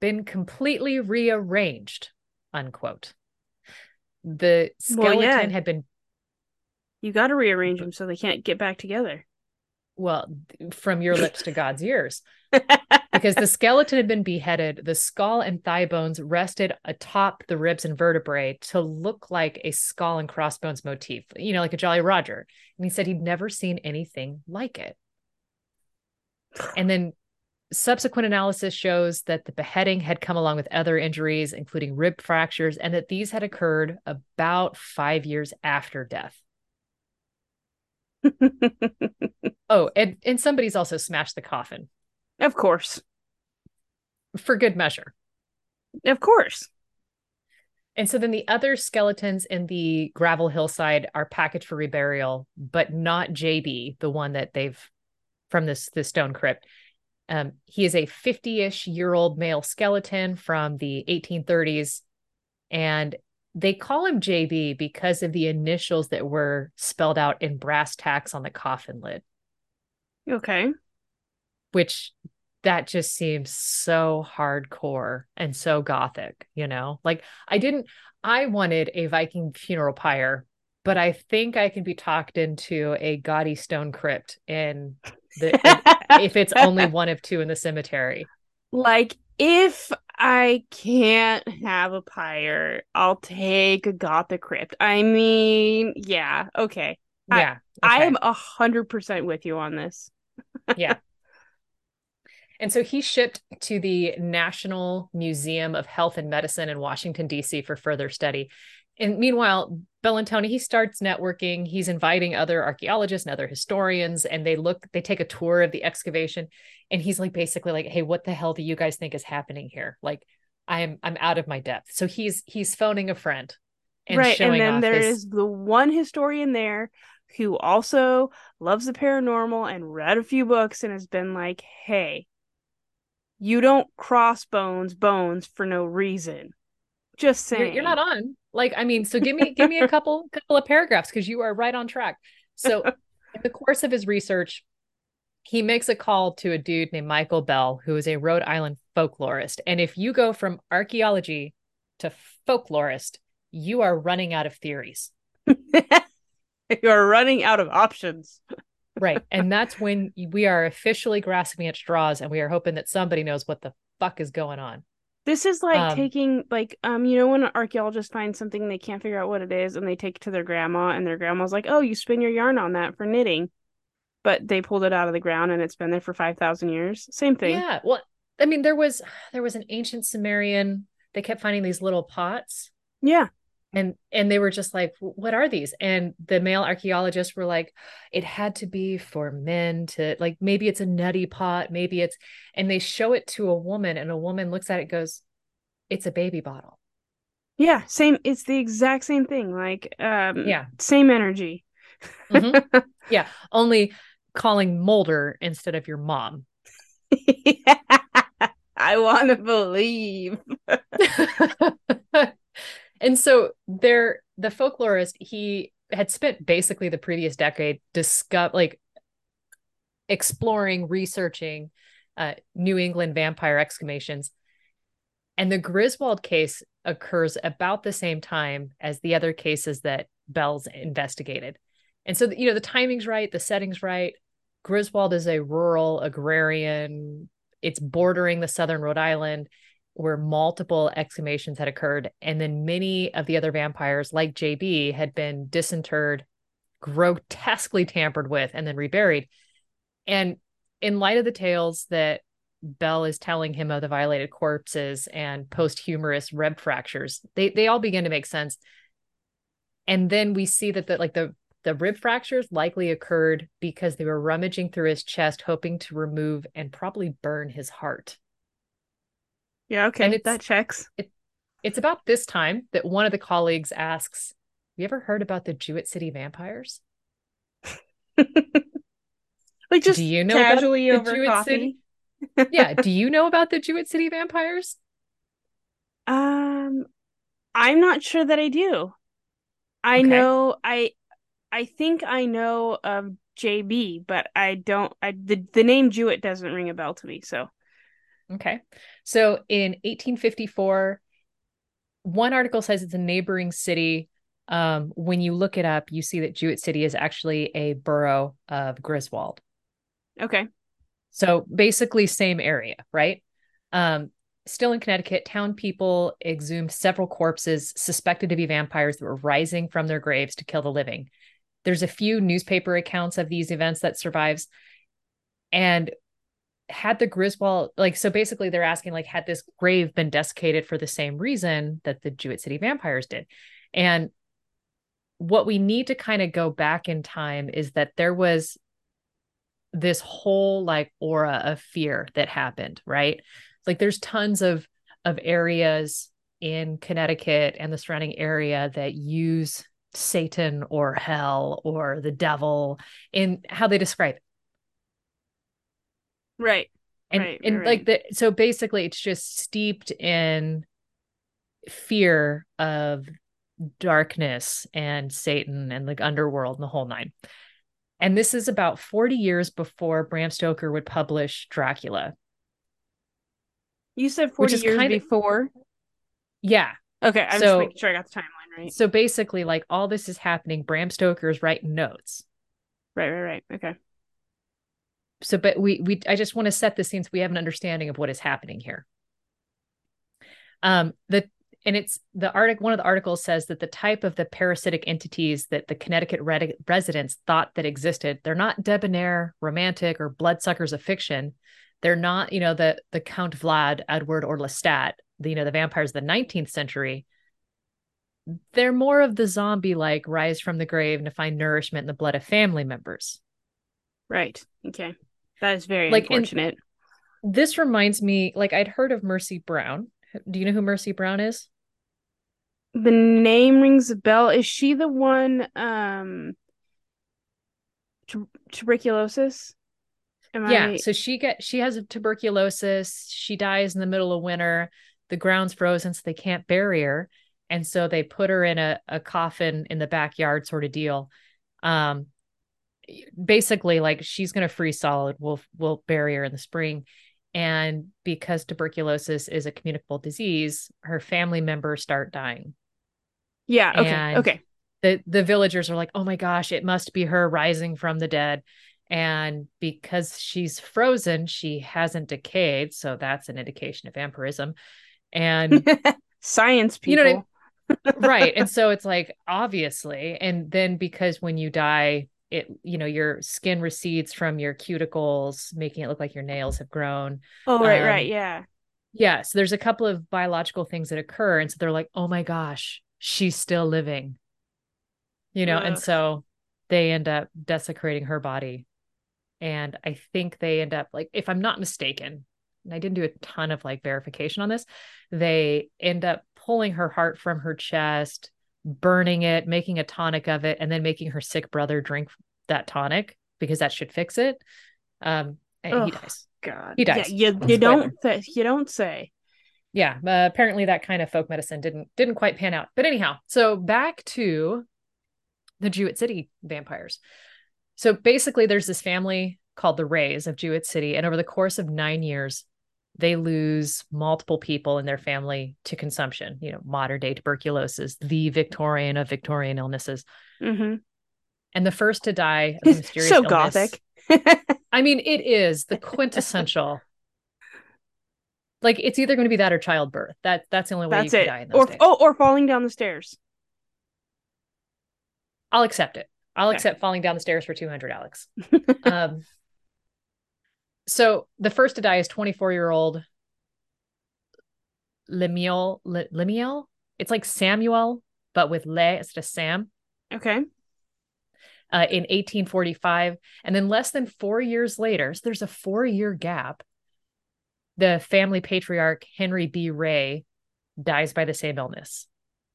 been completely rearranged, unquote. The Well, skeleton yeah. had been You got to rearrange mm-hmm. them so they can't get back together. well from your lips to God's ears. [laughs] because the skeleton had been beheaded. The skull and thigh bones rested atop the ribs and vertebrae to look like a skull and crossbones motif, you know, like a Jolly Roger. And he said he'd never seen anything like it. And then subsequent analysis shows that the beheading had come along with other injuries, including rib fractures, and that these had occurred about five years after death. [laughs] Oh, and, and somebody's also smashed the coffin of course. For good measure. Of course. And so then the other skeletons in the gravel hillside are packaged for reburial, but not JB, the one that they've from this this stone crypt. Um, he is a 50-ish year old male skeleton from the 1830s, and they call him JB because of the initials that were spelled out in brass tacks on the coffin lid, Okay. which that just seems so hardcore and so gothic, you know? Like I didn't I wanted a Viking funeral pyre, but I think I can be talked into a gaudy stone crypt in the if it's only [laughs] one of two in the cemetery. like if I can't have a pyre, I'll take a gothic crypt. I mean, yeah, okay. Yeah. I okay. am a hundred percent with you on this. yeah. And so he shipped to the National Museum of Health and Medicine in Washington, D.C. for further study. And meanwhile, Bellantoni, he starts networking. He's inviting other archaeologists and other historians, and they look, they take a tour of the excavation. And he's like, basically, like, hey, what the hell do you guys think is happening here? Like, I'm I'm out of my depth. So he's he's phoning a friend and right, and then there his is the one historian there who also loves the paranormal and read a few books and has been like, "Hey, you don't cross bones bones for no reason." Just you're, you're not on. Like i mean so give me give me a couple [laughs] couple of paragraphs because you are right on track. So in the course of his research he makes a call to a dude named michael bell who is a rhode island folklorist. And if you go from archaeology to folklorist you are running out of theories. [laughs] You are running out of options. Right and that's when we are officially grasping at straws and we are hoping that somebody knows what the fuck is going on This is like Um, taking like um you know when an archaeologist finds something they can't figure out what it is and they take it to their grandma and their grandma's like, "Oh, you spin your yarn on that for knitting." But they pulled it out of the ground and it's been there for 5,000 years. Same thing. Yeah. Well, I mean, there was there was an ancient Sumerian. They kept finding these little pots, Yeah. And and they were just like, "What are these?" And the male archaeologists were like, "It had to be for men to like. Maybe it's a nutty pot. Maybe it's." And they show it to a woman, and a woman looks at it, and goes, "It's a baby bottle." Yeah, same it's the exact same thing. Like um Yeah. same energy. Mhm. [laughs] yeah. Only calling Mulder instead of your mom. [laughs] yeah, I want to believe. [laughs] and so there the folklorist he had spent basically the previous decade discuss like exploring researching uh, new england vampire exhumations And the Griswold case occurs about the same time as the other cases that Bell's investigated. And so, you know, the timing's right, the setting's right. Griswold is a rural agrarian, it's bordering the southern Rhode Island where multiple exhumations had occurred. And then many of the other vampires, like JB, had been disinterred, grotesquely tampered with, and then reburied. And in light of the tales that Bell is telling him of the violated corpses and posthumous rib fractures, they they all begin to make sense. And then we see that the like the the rib fractures likely occurred because they were rummaging through his chest, hoping to remove and probably burn his heart. Yeah, okay, And that checks. It, it's about this time that one of the colleagues asks, "You ever heard about the Jewett City vampires?" [laughs] like just do you know casually over Jewett coffee? City? yeah, [laughs] do you know about the Jewett City vampires? Um, I'm not sure that I do. I okay. know I I think I know of JB, but I don't I the, the name Jewett doesn't ring a bell to me, so Okay. So in 1854, one article says it's a neighboring city. Um, when you look it up, you see that Jewett City is actually a borough of Griswold. Okay. So basically, same area, right? Um, still in Connecticut, town people exhumed several corpses suspected to be vampires that were rising from their graves to kill the living. There's a few newspaper accounts of these events that survives. And had the Griswold like so basically they're asking like had this grave been desiccated for the same reason that the Jewett City vampires did. And what we need to kind of go back in time is that there was this whole like aura of fear that happened, right? Like there's tons of of areas in Connecticut and the surrounding area that use Satan or hell or the devil in how they describe. Right. And right, and right, like the so basically it's just steeped in fear of darkness and Satan and like underworld and the whole nine. And this is about 40 years before Bram Stoker would publish Dracula. You said 40 years kind of, before? Yeah. Okay. I'm so, just making sure I got the timeline right. So basically, like all this is happening, Bram Stoker is writing notes. Right, right, right. Okay so but we we i just want to set the scene so we have an understanding of what is happening here. Um the and it's the article one of the articles says that the type of the parasitic entities that the connecticut red- residents thought that existed they're not debonair romantic or bloodsuckers of fiction. They're not you know the the count vlad edward or lestat the you know the vampires of the 19th century. They're more of the zombie like rise from the grave to find nourishment in the blood of family members. Right. Okay that is very like, unfortunate. This reminds me, like I'd heard of Mercy Brown. Do you know who Mercy Brown is? The name rings a bell. Is she the one um tuberculosis? Am yeah, I... so she get she has a tuberculosis. She dies in the middle of winter. The ground's frozen, so they can't bury her. And so they put her in a, a coffin in the backyard sort of deal. Um, basically like she's going to freeze solid we'll we'll bury her in the spring. And because tuberculosis is a communicable disease her family members start dying. Yeah okay and okay. the the villagers are like oh my gosh it must be her rising from the dead. And because she's frozen she hasn't decayed so that's an indication of vampirism. And [laughs] science people you know I mean? right and [laughs] so it's like obviously and then because when you die it you know your skin recedes from your cuticles making it look like your nails have grown. Oh right um, right yeah. yeah so there's a couple of biological things that occur and so they're like oh my gosh she's still living. You know and so they end up desecrating her body. And i think they end up like if i'm not mistaken and i didn't do a ton of like verification on this they end up pulling her heart from her chest burning it, making a tonic of it, and then making her sick brother drink that tonic because that should fix it. Um, and oh, he dies. God, he dies. Yeah, you you don't th- you don't say. Yeah, uh, apparently that kind of folk medicine didn't didn't quite pan out. But anyhow, so back to the Jewett City vampires. So basically, there's this family called the Rays of Jewett City, and over the course of nine years, they lose multiple people in their family to consumption, you know, modern day tuberculosis, the Victorian of Victorian illnesses. Mm-hmm. And the first to die of [laughs] mysterious so illness- gothic. [laughs] I mean, it is the quintessential. like it's either going to be that or childbirth. That that's the only way That's you it. can die in those Or days. oh, or falling down the stairs. I'll accept it. I'll Okay. accept falling down the stairs for 200, Alex. [laughs] um, so the first to die is 24 year old Lemuel. Le- Lemuel? It's like Samuel, but with Le instead of Sam Okay. uh, in 1845. And then less than four years later, so there's a four year gap, the family patriarch Henry B. Ray dies by the same illness.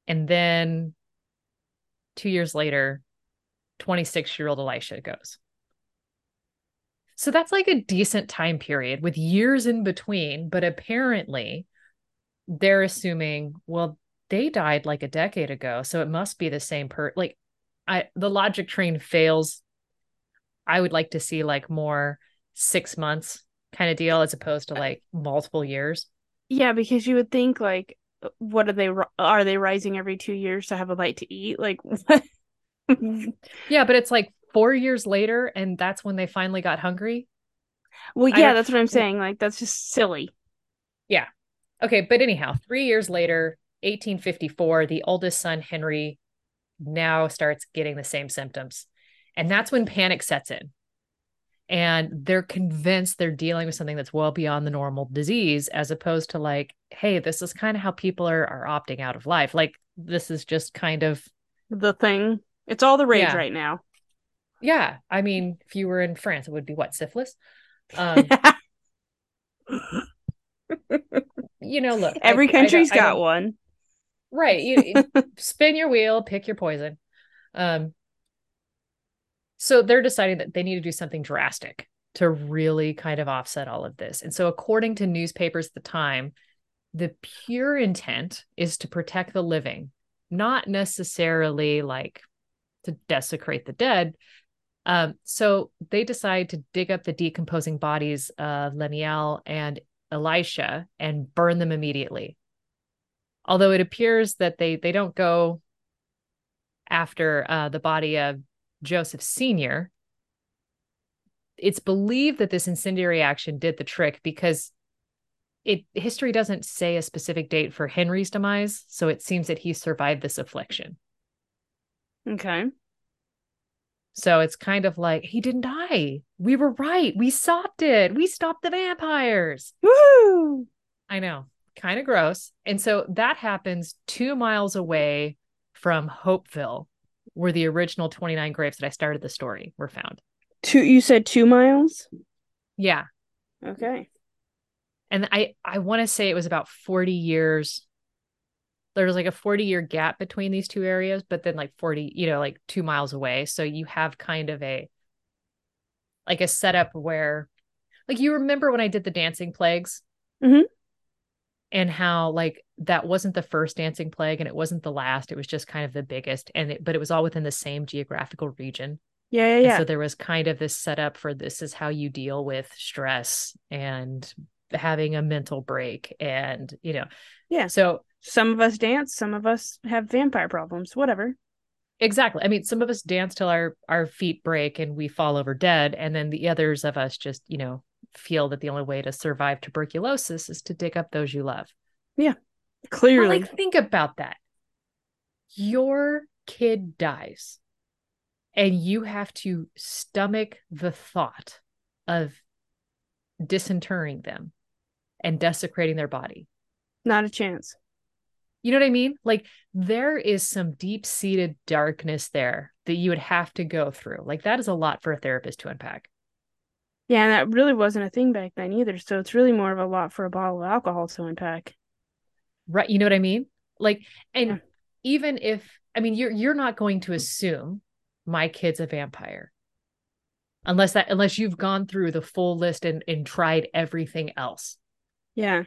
And then two years later, 26 year old Elisha goes. So that's like a decent time period with years in between. But apparently, they're assuming, well, they died like a decade ago. So it must be the same per like I the logic train fails. I would like to see like more six months kind of deal as opposed to uh, like multiple years. Yeah, because you would think like, uh, what are they? Are they rising every two years to have a bite to eat? Like? [laughs] Yeah, but it's like four years later, and that's when they finally got hungry. well, yeah, that's what I'm saying. Like that's just silly. Yeah. Okay, but anyhow, three years later, 1854, the oldest son, Henry, now starts getting the same symptoms. And that's when panic sets in. And they're convinced they're dealing with something that's well beyond the normal disease, as opposed to like, hey, this is kind of how people are, are opting out of life. Like, this is just kind of, The thing. It's all the rage Yeah. right now. Yeah. I mean, if you were in France, it would be what, syphilis? Um, [laughs] you know, look, Every I country's I got don't- one. Right. You [laughs] spin your wheel, pick your poison. Um, so they're deciding that they need to do something drastic to really kind of offset all of this. And so, according to newspapers at the time, the pure intent is to protect the living, not necessarily like to desecrate the dead. Um, so they decide to dig up the decomposing bodies of Lemuel and Elisha and burn them immediately although it appears that they they don't go after uh, the body of Joseph Senior. It's believed that this incendiary action did the trick because it history doesn't say a specific date for Henry's demise, so it seems that he survived this affliction. Okay. So it's kind of like he didn't die. We were right. We stopped it. We stopped the vampires. Woo! I know, kind of gross. And so that happens two miles away from Hopeville, where the original 29 graves that I started the story were found. Two. You said two miles. Yeah. Okay. And I, I want to say it was about 40 years. There was like a 40 year gap between these two areas, but then like 40, you know, like two miles away. So you have kind of a, like a setup where, like, you remember when I did the dancing plagues? Mhm. and how like that wasn't the first dancing plague and it wasn't the last it was just kind of the biggest and it, but it was all within the same geographical region Yeah, yeah, and yeah. so there was kind of this setup for this is how you deal with stress and having a mental break and you know Yeah. so some of us dance, some of us have vampire problems. Whatever. exactly i mean some of us dance till our our feet break and we fall over dead and then the others of us just you know feel that the only way to survive tuberculosis is to dig up those you love yeah Clearly. like think about that your kid dies and you have to stomach the thought of disinterring them and desecrating their body Not a chance. You know what i mean like there is some deep-seated darkness there that you would have to go through like that is a lot for a therapist to unpack Yeah, and that really wasn't a thing back then either. So it's really more of a lot for a bottle of alcohol to unpack. right you know what i mean like and Yeah. even if i mean you're you're not going to assume my kid's a vampire unless that unless you've gone through the full list and and tried everything else Yeah.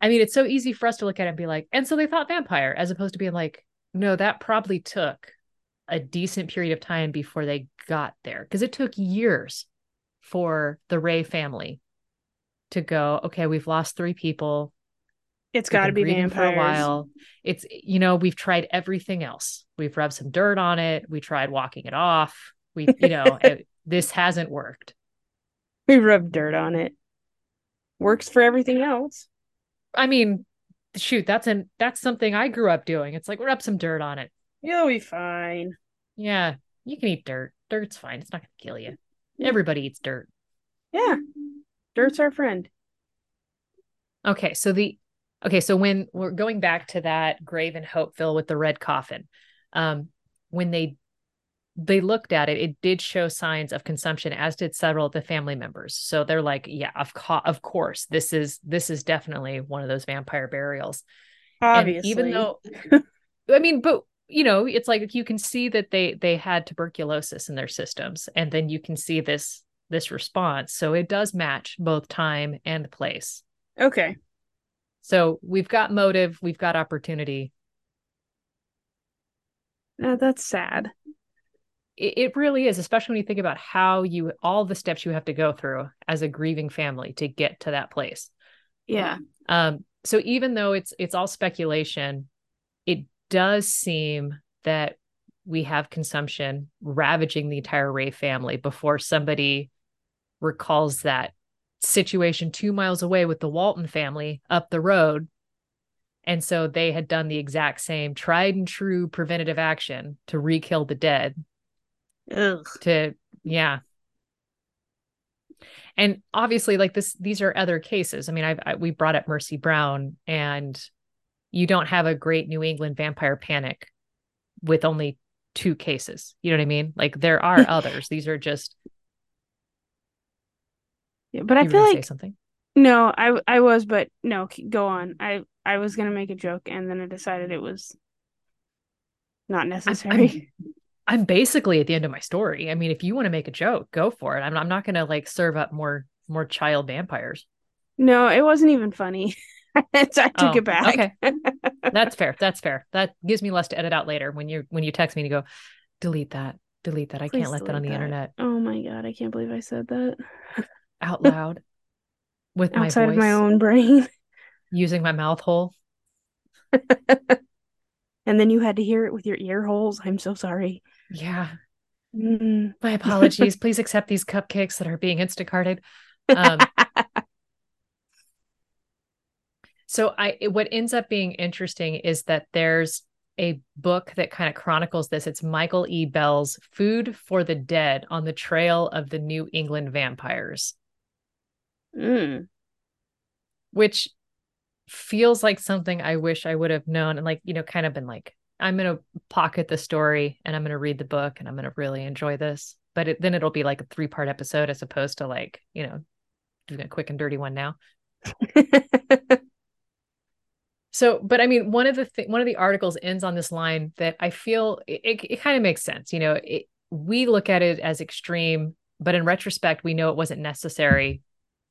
I mean it's so easy for us to look at it and be like and so they thought vampire as opposed to being like no that probably took a decent period of time before they got there because it took years for the ray family to go, okay, we've lost three people. It's got to be vampires. for a while. It's you know, we've tried everything else. We've rubbed some dirt on it. We tried walking it off. We, you know, [laughs] it, this hasn't worked. We rubbed dirt on it. Works for everything else. I mean, shoot, that's an that's something I grew up doing. It's like rub some dirt on it. You'll be fine. Yeah, you can eat dirt. Dirt's fine. It's not gonna kill you. Everybody eats dirt. Yeah. Dirt's our friend. Okay, so the okay, so when we're going back to that grave in Hopeville with the red coffin, um, when they they looked at it, it did show signs of consumption, as did several of the family members. So they're like, yeah, of co- of course, this is this is definitely one of those vampire burials. Obviously. And even though, I mean, but you know, it's like you can see that they they had tuberculosis in their systems, and then you can see this this response. So it does match both time and place. Okay. So we've got motive, we've got opportunity. No, that's sad. It, it really is, especially when you think about how you all the steps you have to go through as a grieving family to get to that place. Yeah. Um, so even though it's it's all speculation, it does seem that we have consumption ravaging the entire Ray family before somebody recalls that situation two miles away with the Walton family up the road. And so they had done the exact same tried and true preventative action to re kill the dead. Ugh. To, yeah. And obviously, like this, these are other cases. I mean, I've, I, we brought up Mercy Brown, and you don't have a great New England vampire panic with only two cases. You know what I mean? Like there are [laughs] others. These are just Yeah, but I feel like say something. no, I I was, but no, go on. I I was gonna make a joke and then I decided it was not necessary. I'm, [laughs] I'm basically at the end of my story. I mean, if you want to make a joke, go for it. I'm, I'm not going to like serve up more more child vampires. no, it wasn't even funny. [laughs] I took Oh, it back. okay. [laughs] That's fair. That's fair. That gives me less to edit out later when you when you text me and you go, delete that, delete that. I Please can't let that on the that. internet Oh my god, I can't believe I said that. [laughs] out loud with my Outside voice of my own brain. using my mouth hole. And then you had to hear it with your ear holes. I'm so sorry. Yeah. Mm. My apologies. Please accept these cupcakes that are being Instacarted. Um, [laughs] so I what ends up being interesting is that there's a book that kind of chronicles this. It's Michael E. Bell's Food for the Dead on the Trail of the New England Vampires, Mm. which feels like something I wish I would have known and like, you know, kind of been like, I'm going to pocket the story and I'm going to read the book and I'm going to really enjoy this. But it, then it'll be like a three part episode as opposed to like, you know, doing a quick and dirty one now. [laughs] So, but I mean, one of the th- one of the articles ends on this line that I feel it, it, it kind of makes sense. You know, it, we look at it as extreme, but in retrospect, we know it wasn't necessary.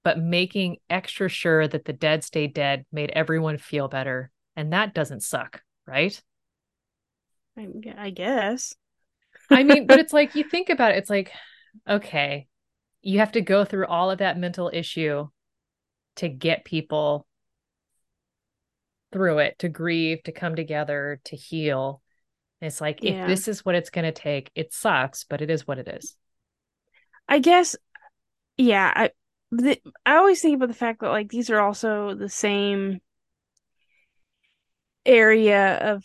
But making extra sure that the dead stay dead made everyone feel better, and that doesn't suck, right? I guess. I mean, but it's [laughs] like you think about it, it's like, okay, you have to go through all of that mental issue to get people through it, to grieve, to come together, to heal. And it's like, Yeah. if this is what it's going to take, it sucks, but it is what it is. I guess, yeah. I the, I always think about the fact that like these are also the same area of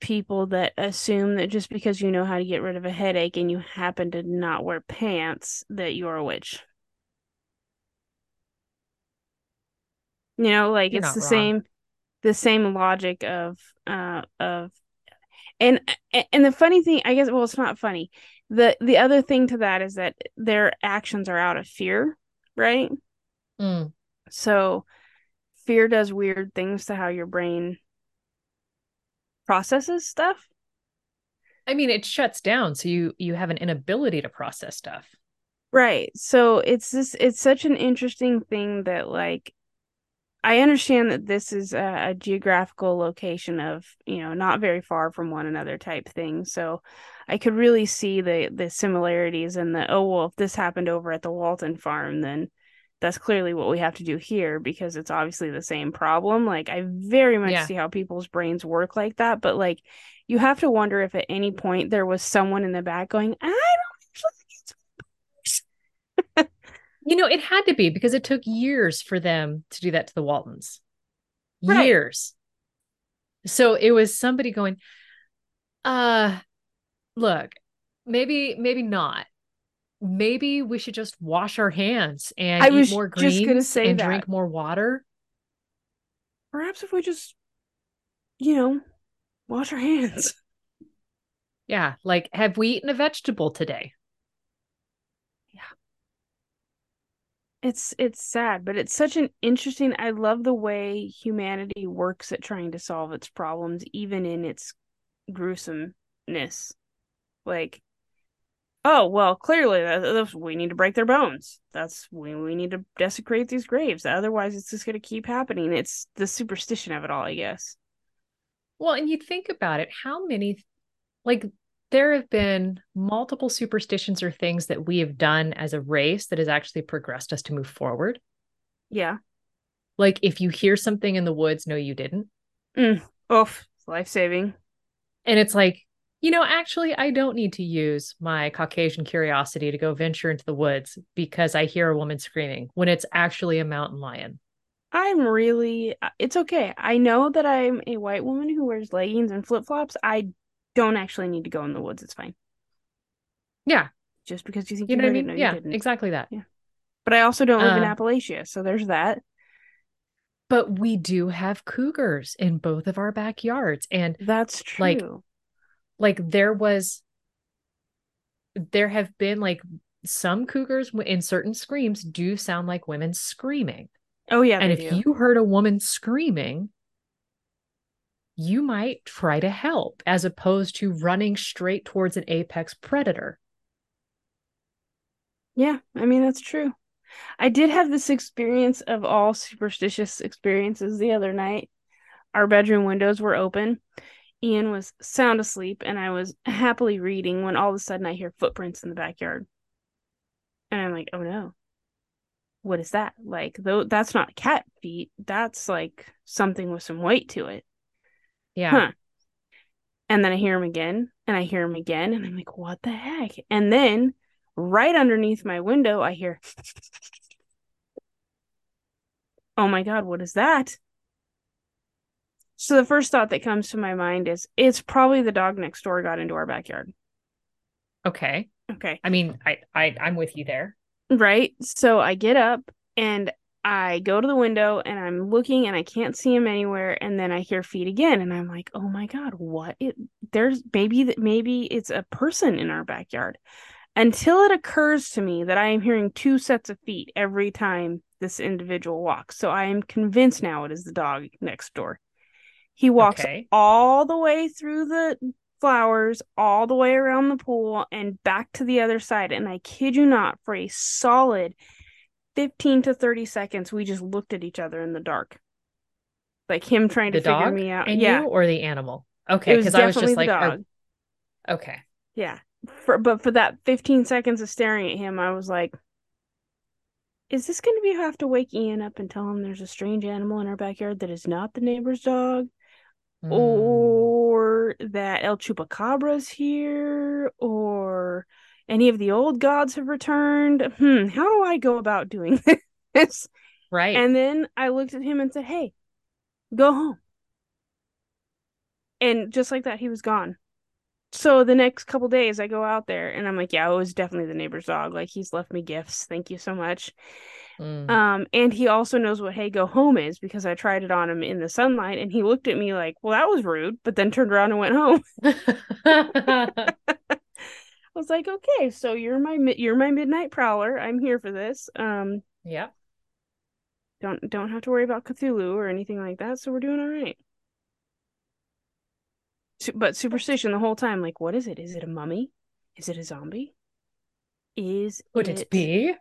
people that assume that just because you know how to get rid of a headache and you happen to not wear pants that you're a witch. You know, like You're it's the wrong. same the same logic of uh of and and the funny thing, I guess well it's not funny. The the other thing to that is that their actions are out of fear, right? Mm. So fear does weird things to how your brain processes stuff. I mean, it shuts down, so you you have an inability to process stuff. Right. So it's this it's such an interesting thing that like I understand that this is a, a geographical location of, you know, not very far from one another type thing. So I could really see the the similarities and the oh well if this happened over at the Walton farm then that's clearly what we have to do here because it's obviously the same problem. Like I very much Yeah. see how people's brains work like that, but like you have to wonder if at any point there was someone in the back going, I don't actually think it's You know, it had to be because it took years for them to do that to the Waltons. Right. Years. So it was somebody going, uh, look, maybe, maybe not. Maybe we should just wash our hands and I eat was more just greens gonna say and that. drink more water. perhaps if we just you know wash our hands. [laughs] Yeah. Like, have we eaten a vegetable today? Yeah. It's it's sad, but it's such an interesting I love the way humanity works at trying to solve its problems, even in its gruesomeness. Like, oh well, clearly that, we need to break their bones. That's we we need to desecrate these graves. Otherwise, it's just going to keep happening. It's the superstition of it all, I guess. Well, and you think about it, how many, like, there have been multiple superstitions or things that we have done as a race that has actually progressed us to move forward. Yeah. Like, if you hear something in the woods, no, you didn't. Mm, oof. Life saving. And it's like, you know, actually, I don't need to use my Caucasian curiosity to go venture into the woods because I hear a woman screaming when it's actually a mountain lion. I'm really, uh, it's okay. I know that I'm a white woman who wears leggings and flip flops. I don't actually need to go in the woods. It's fine. Yeah. Just because you think You you, know what I mean? it, no, you yeah, didn't. exactly that. Yeah. But I also don't live in Uh, Appalachia, so there's that. But we do have cougars in both of our backyards. And That's true. like, like there was there have been like some cougars in certain screams do sound like women screaming oh yeah, and if do. you heard a woman screaming you might try to help as opposed to running straight towards an apex predator Yeah, I mean that's true. I did have this experience of all superstitious experiences the other night. Our bedroom windows were open. Ian was sound asleep, and I was happily reading when all of a sudden I hear footprints in the backyard. And I'm like, oh no. What is that? Like, though that's not cat feet. That's like something with some weight to it. yeah Huh. And then I hear him again, and I hear him again, and I'm like, what the heck? And then right underneath my window, I hear, [laughs] oh my God, what is that? So the first thought that comes to my mind is it's probably the dog next door got into our backyard. okay Okay. i mean I, I i'm with you there Right. So I get up and I go to the window and I'm looking and I can't see him anywhere. And then I hear feet again and I'm like, oh my God, what? It, there's maybe that maybe it's a person in our backyard. Until it occurs to me that I am hearing two sets of feet every time this individual walks. So I am convinced now it is the dog next door. He walks Okay. all the way through the flowers all the way around the pool and back to the other side. And I kid you not, for a solid 15 to 30 seconds, we just looked at each other in the dark. Like him trying the to figure me out. and yeah. you or the animal okay because i was just like are- dog. okay Yeah. For, but for that 15 seconds of staring at him, I was like, is this going to be have to wake Ian up and tell him there's a strange animal in our backyard that is not the neighbor's dog? Hmm. or that El Chupacabra's here, or any of the old gods have returned. Hmm, how do I go about doing [laughs] this? right And then I looked at him and said, Hey, go home. And just like that, he was gone. So the next couple days, I go out there and I'm like, Yeah, it was definitely the neighbor's dog. Like, he's left me gifts. Thank you so much. Mm. Um, and he also knows what hey go home is because I tried it on him in the sunlight and he looked at me like, well, that was rude, but then turned around and went home. [laughs] [laughs] I was like, okay, so you're my you're my midnight prowler. I'm here for this. Um, yeah don't don't have to worry about Cthulhu or anything like that, so we're doing all right. But superstition the whole time, like, what is it? Is it a mummy? Is it a zombie? Is could it be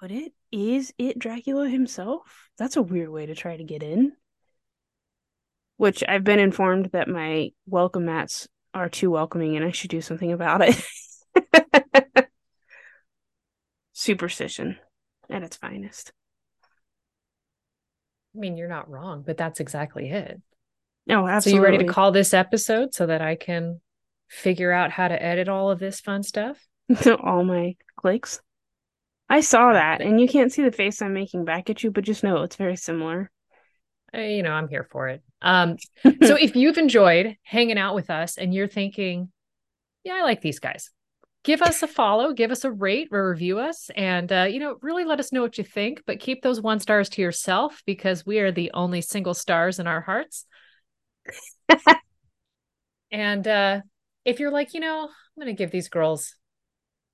Could it? Is it Dracula himself? That's a weird way to try to get in. Which I've been informed that my welcome mats are too welcoming and I should do something about it. [laughs] Superstition at its finest. I mean, you're not wrong, but that's exactly it. Oh, absolutely. So you ready to call this episode so that I can figure out how to edit all of this fun stuff? [laughs] all my clicks. I saw that, and you can't see the face I'm making back at you, but just know it's very similar. Uh, you know, I'm here for it. Um, [laughs] so if you've enjoyed hanging out with us and you're thinking, yeah, I like these guys, give us a follow, give us a rate, or review us, and uh, you know, really let us know what you think. But keep those one stars to yourself because we are the only single stars in our hearts. [laughs] and uh, if you're like, you know, I'm going to give these girls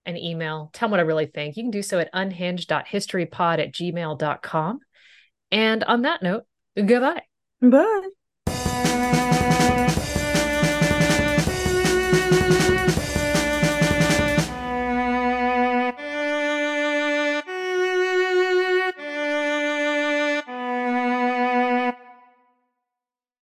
an email, tell them what I really think, you can do so at unhinged.historypod at gmail.com. And on that note, goodbye. Bye.